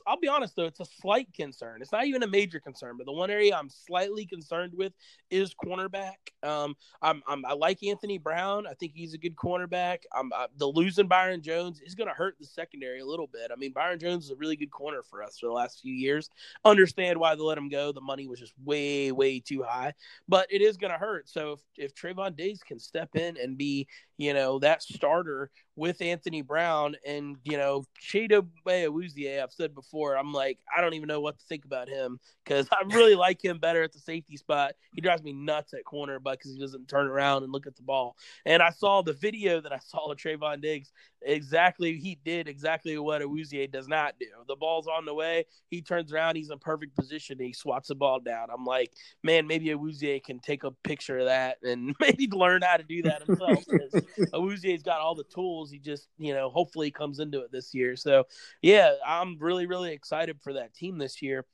I'll be honest though, it's a slight concern. It's not even a major concern, but the one area I'm slightly concerned with is cornerback. Um, I'm, I'm i like Anthony Brown. I think he's a good cornerback. I'm I, the losing Byron Jones is going to hurt the secondary a little bit. I mean, Byron Jones is a really good corner for us for the last few years. Understand why they let him go? The money was just way way too high, but it is going to hurt. So if if Trevon Diggs can step in and be you know, that starter with Anthony Brown and, you know, Chido Awuzie, I've said before, I'm like, I don't even know what to think about him because I really like him better at the safety spot. He drives me nuts at corner, but because he doesn't turn around and look at the ball. And I saw the video that I saw of Trevon Diggs. Exactly, he did exactly what Awuzie does not do. The ball's on the way. He turns around. He's in perfect position. he swats the ball down. I'm like, man, maybe Awuzie can take a picture of that and maybe learn how to do that himself. Awuzie's got all the tools. He just, you know, hopefully comes into it this year. So, yeah, I'm really, really excited for that team this year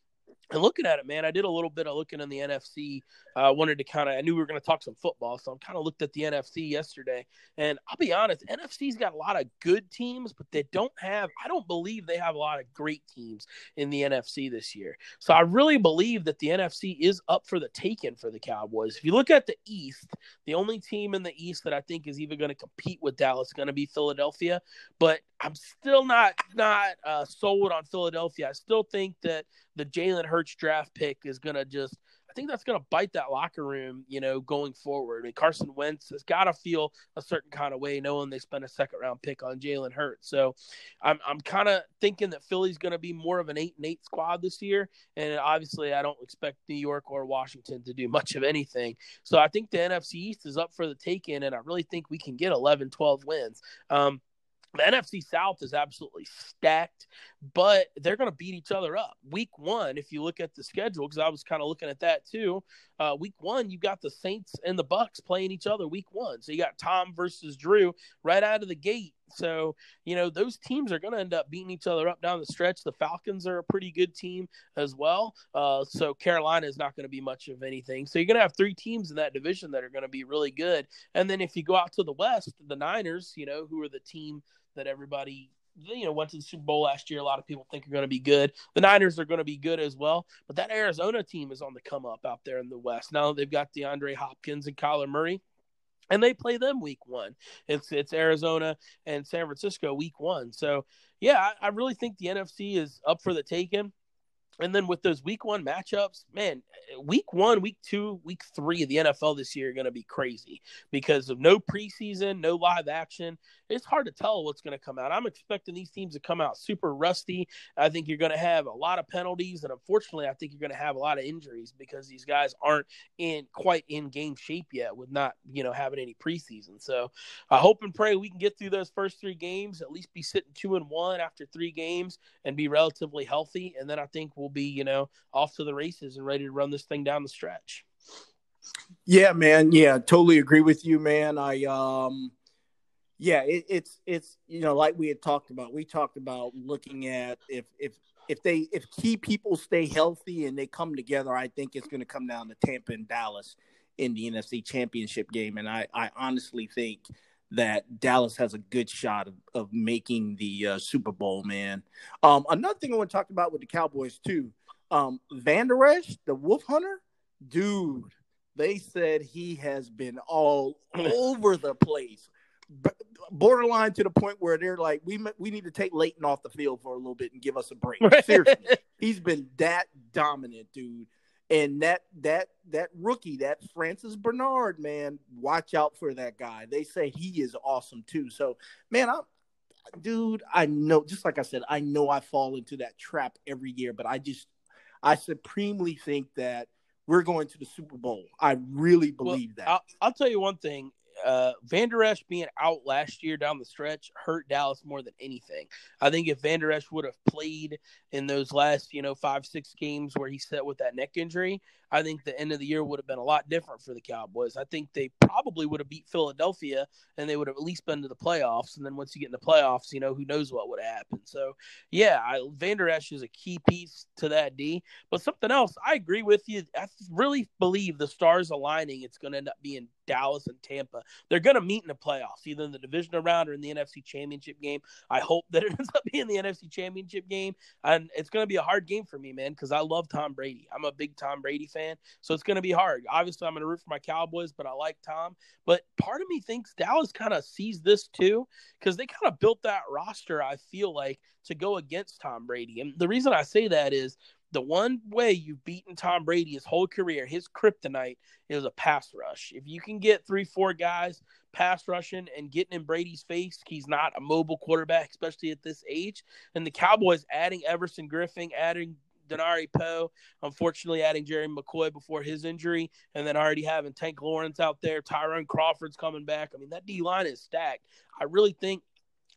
and looking at it, man, I did a little bit of looking in the NFC. I uh, wanted to kind of, I knew we were going to talk some football, so I kind of looked at the NFC yesterday. And I'll be honest, NFC's got a lot of good teams, but they don't have, I don't believe they have a lot of great teams in the NFC this year. So I really believe that the NFC is up for the taking for the Cowboys. If you look at the East, the only team in the East that I think is even going to compete with Dallas is going to be Philadelphia. But I'm still not not uh, sold on Philadelphia. I still think that the Jalen Hurts draft pick is gonna just. I think that's gonna bite that locker room, you know, going forward. I mean, Carson Wentz has got to feel a certain kind of way knowing they spent a second round pick on Jalen Hurts. So, I'm I'm kind of thinking that Philly's gonna be more of an eight and eight squad this year, and obviously I don't expect New York or Washington to do much of anything. So I think the NFC East is up for the taking, and I really think we can get 11, 12 wins. Um, the NFC South is absolutely stacked, but they're going to beat each other up. Week one, if you look at the schedule, because I was kind of looking at that too. Uh, week one, you got the Saints and the Bucks playing each other. Week one, so you got Tom versus Drew right out of the gate. So you know those teams are going to end up beating each other up down the stretch. The Falcons are a pretty good team as well. Uh, so Carolina is not going to be much of anything. So you're going to have three teams in that division that are going to be really good. And then if you go out to the West, the Niners, you know, who are the team that everybody you know went to the Super Bowl last year. A lot of people think are going to be good. The Niners are going to be good as well, but that Arizona team is on the come up out there in the West. Now they've got DeAndre Hopkins and Kyler Murray. And they play them week one. It's it's Arizona and San Francisco week one. So yeah, I, I really think the NFC is up for the taking. And then with those week one matchups, man, week one, week two, week three of the NFL this year are going to be crazy because of no preseason, no live action. It's hard to tell what's going to come out. I'm expecting these teams to come out super rusty. I think you're going to have a lot of penalties, and unfortunately, I think you're going to have a lot of injuries because these guys aren't in quite in game shape yet with not you know having any preseason. So I hope and pray we can get through those first three games, at least be sitting two and one after three games, and be relatively healthy, and then I think we'll be you know off to the races and ready to run this thing down the stretch. Yeah, man. Yeah, totally agree with you, man. I um yeah, it, it's it's you know like we had talked about. We talked about looking at if if if they if key people stay healthy and they come together, I think it's going to come down to Tampa and Dallas in the NFC Championship game, and I I honestly think that Dallas has a good shot of, of making the uh, Super Bowl, man. Um, another thing I want to talk about with the Cowboys too, um, Vander Esch, the Wolf Hunter, dude. They said he has been all over the place borderline to the point where they're like, we we need to take Leighton off the field for a little bit and give us a break. Seriously, he's been that dominant, dude. And that that that rookie, that Francis Bernard, man, watch out for that guy. They say he is awesome too. So, man, I'm dude, I know just like I said, I know I fall into that trap every year, but I just I supremely think that we're going to the Super Bowl. I really believe well, that. I'll, I'll, tell you one thing uh, Vander Esch being out last year down the stretch hurt Dallas more than anything. I think if Vander Esch would have played in those last, you know, five, six games where he sat with that neck injury, I think the end of the year would have been a lot different for the Cowboys. I think they probably would have beat Philadelphia and they would have at least been to the playoffs. And then once you get in the playoffs, you know, who knows what would have happened. So, yeah, I, Vander Esch is a key piece to that D. But something else, I agree with you. I really believe the stars aligning, it's going to end up being Dallas and Tampa. They're going to meet in the playoffs, either in the divisional round or in the NFC Championship game. I hope that it ends up being the NFC Championship game, and it's going to be a hard game for me, man, because I love Tom Brady. I'm a big Tom Brady fan, so it's going to be hard. Obviously, I'm going to root for my Cowboys, but I like Tom. But part of me thinks Dallas kind of sees this too, because they kind of built that roster. I feel like to go against Tom Brady, and the reason I say that is the one way you've beaten Tom Brady his whole career, his kryptonite is a pass rush. If you can get three, four guys pass rushing and getting in Brady's face, he's not a mobile quarterback, especially at this age. And the Cowboys adding Everson Griffen, adding Dontari Poe, unfortunately adding Jerry McCoy before his injury, and then already having Tank Lawrence out there, Tyrone Crawford's coming back. I mean, that D line is stacked. I really think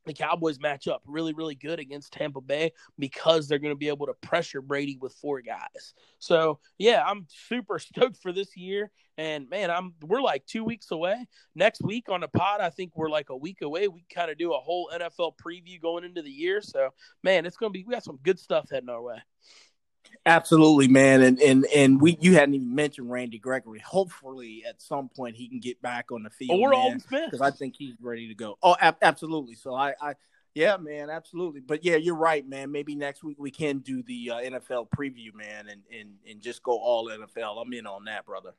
the Cowboys match up really, really good against Tampa Bay because they're going to be able to pressure Brady with four guys. So yeah, I'm super stoked for this year. And man, I'm we're like two weeks away. Next week on the pod, I think we're like a week away. We kind of do a whole NFL preview going into the year. So man, it's gonna be we got some good stuff heading our way. Absolutely, man, and and and we you hadn't even mentioned Randy Gregory. Hopefully, at some point he can get back on the field. Or Aldon Smith, because I think he's ready to go. Oh, ab- absolutely. So I, I, yeah, man, absolutely. But yeah, you're right, man. Maybe next week we can do the uh, NFL preview, man, and and and just go all NFL. I'm in on that, brother.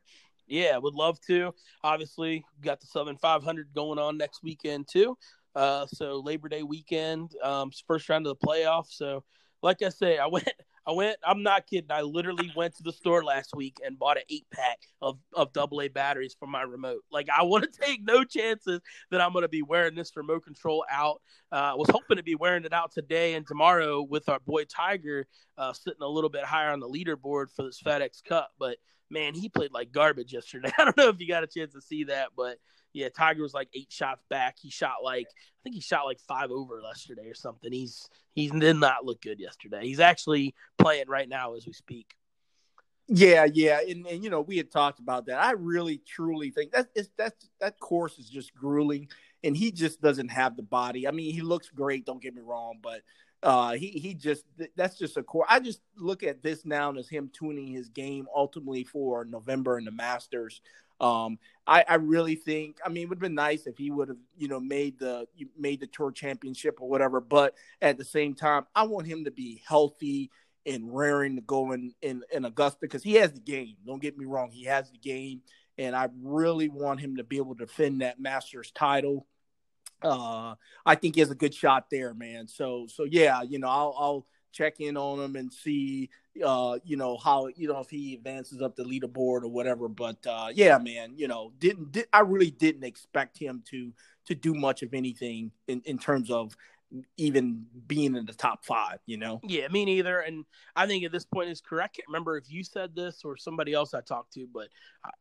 Yeah, would love to. Obviously, got the Southern 500 going on next weekend too. Uh, so Labor Day weekend, um, first round of the playoffs. So, like I say, I went. I went. I'm not kidding. I literally went to the store last week and bought an eight pack of of double A batteries for my remote. Like I want to take no chances that I'm going to be wearing this remote control out. Uh, I was hoping to be wearing it out today and tomorrow with our boy Tiger uh, sitting a little bit higher on the leaderboard for this FedEx Cup. But man, he played like garbage yesterday. I don't know if you got a chance to see that, but yeah, Tiger was like eight shots back. He shot like I think he shot like five over yesterday or something. He's he did not look good yesterday. He's actually playing right now as we speak. Yeah, yeah, and, and you know we had talked about that. I really truly think that is that that course is just grueling, and he just doesn't have the body. I mean, he looks great. Don't get me wrong, but uh, he he just that's just a core. I just look at this now as him tuning his game ultimately for November and the Masters. Um, I, I really think. I mean, it would have been nice if he would have, you know, made the made the tour championship or whatever. But at the same time, I want him to be healthy and raring to go in in, in Augusta because he has the game. Don't get me wrong, he has the game, and I really want him to be able to defend that Masters title. Uh, I think he has a good shot there, man. So so yeah, you know, I'll I'll check in on him and see uh, you know how you know if he advances up the leaderboard or whatever. But uh, yeah, man, you know, didn't did, I really didn't expect him to to do much of anything in in terms of even being in the top five, you know? Yeah, me neither. And I think at this point is correct. I can't remember if you said this or somebody else I talked to, but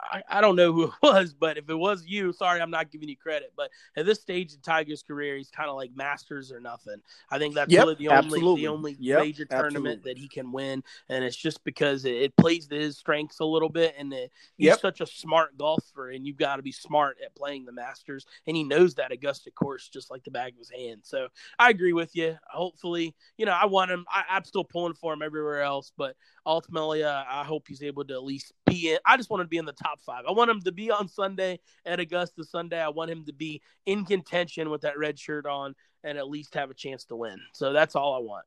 I, I don't know who it was. But if it was you, sorry, I'm not giving you credit. But at this stage in Tiger's career, he's kind of like Masters or nothing. I think that's yep, really the only absolutely. the only yep, major tournament absolutely. that he can win, and it's just because it, it plays to his strengths a little bit. And it, he's yep. such a smart golfer, and you've got to be smart at playing the Masters, and he knows that Augusta course just like the back of his hand. So I agree with you. Hopefully, you know, I want him. I, am still pulling for him everywhere else, but ultimately, uh, I hope he's able to at least be in. I just want him to be in the top five. I want him to be on Sunday at Augusta Sunday. I want him to be in contention with that red shirt on and at least have a chance to win. So that's all I want.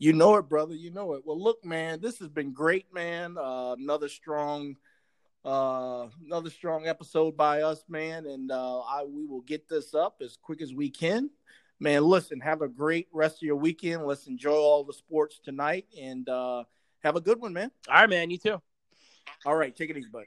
You know it, brother. You know it. Well, look, man, this has been great, man. Uh, another strong uh, another strong episode by us, man, and uh, I we will get this up as quick as we can man, listen, have a great rest of your weekend. Let's enjoy all the sports tonight and uh, have a good one, man. All right, man. You too. All right. Take it easy, bud.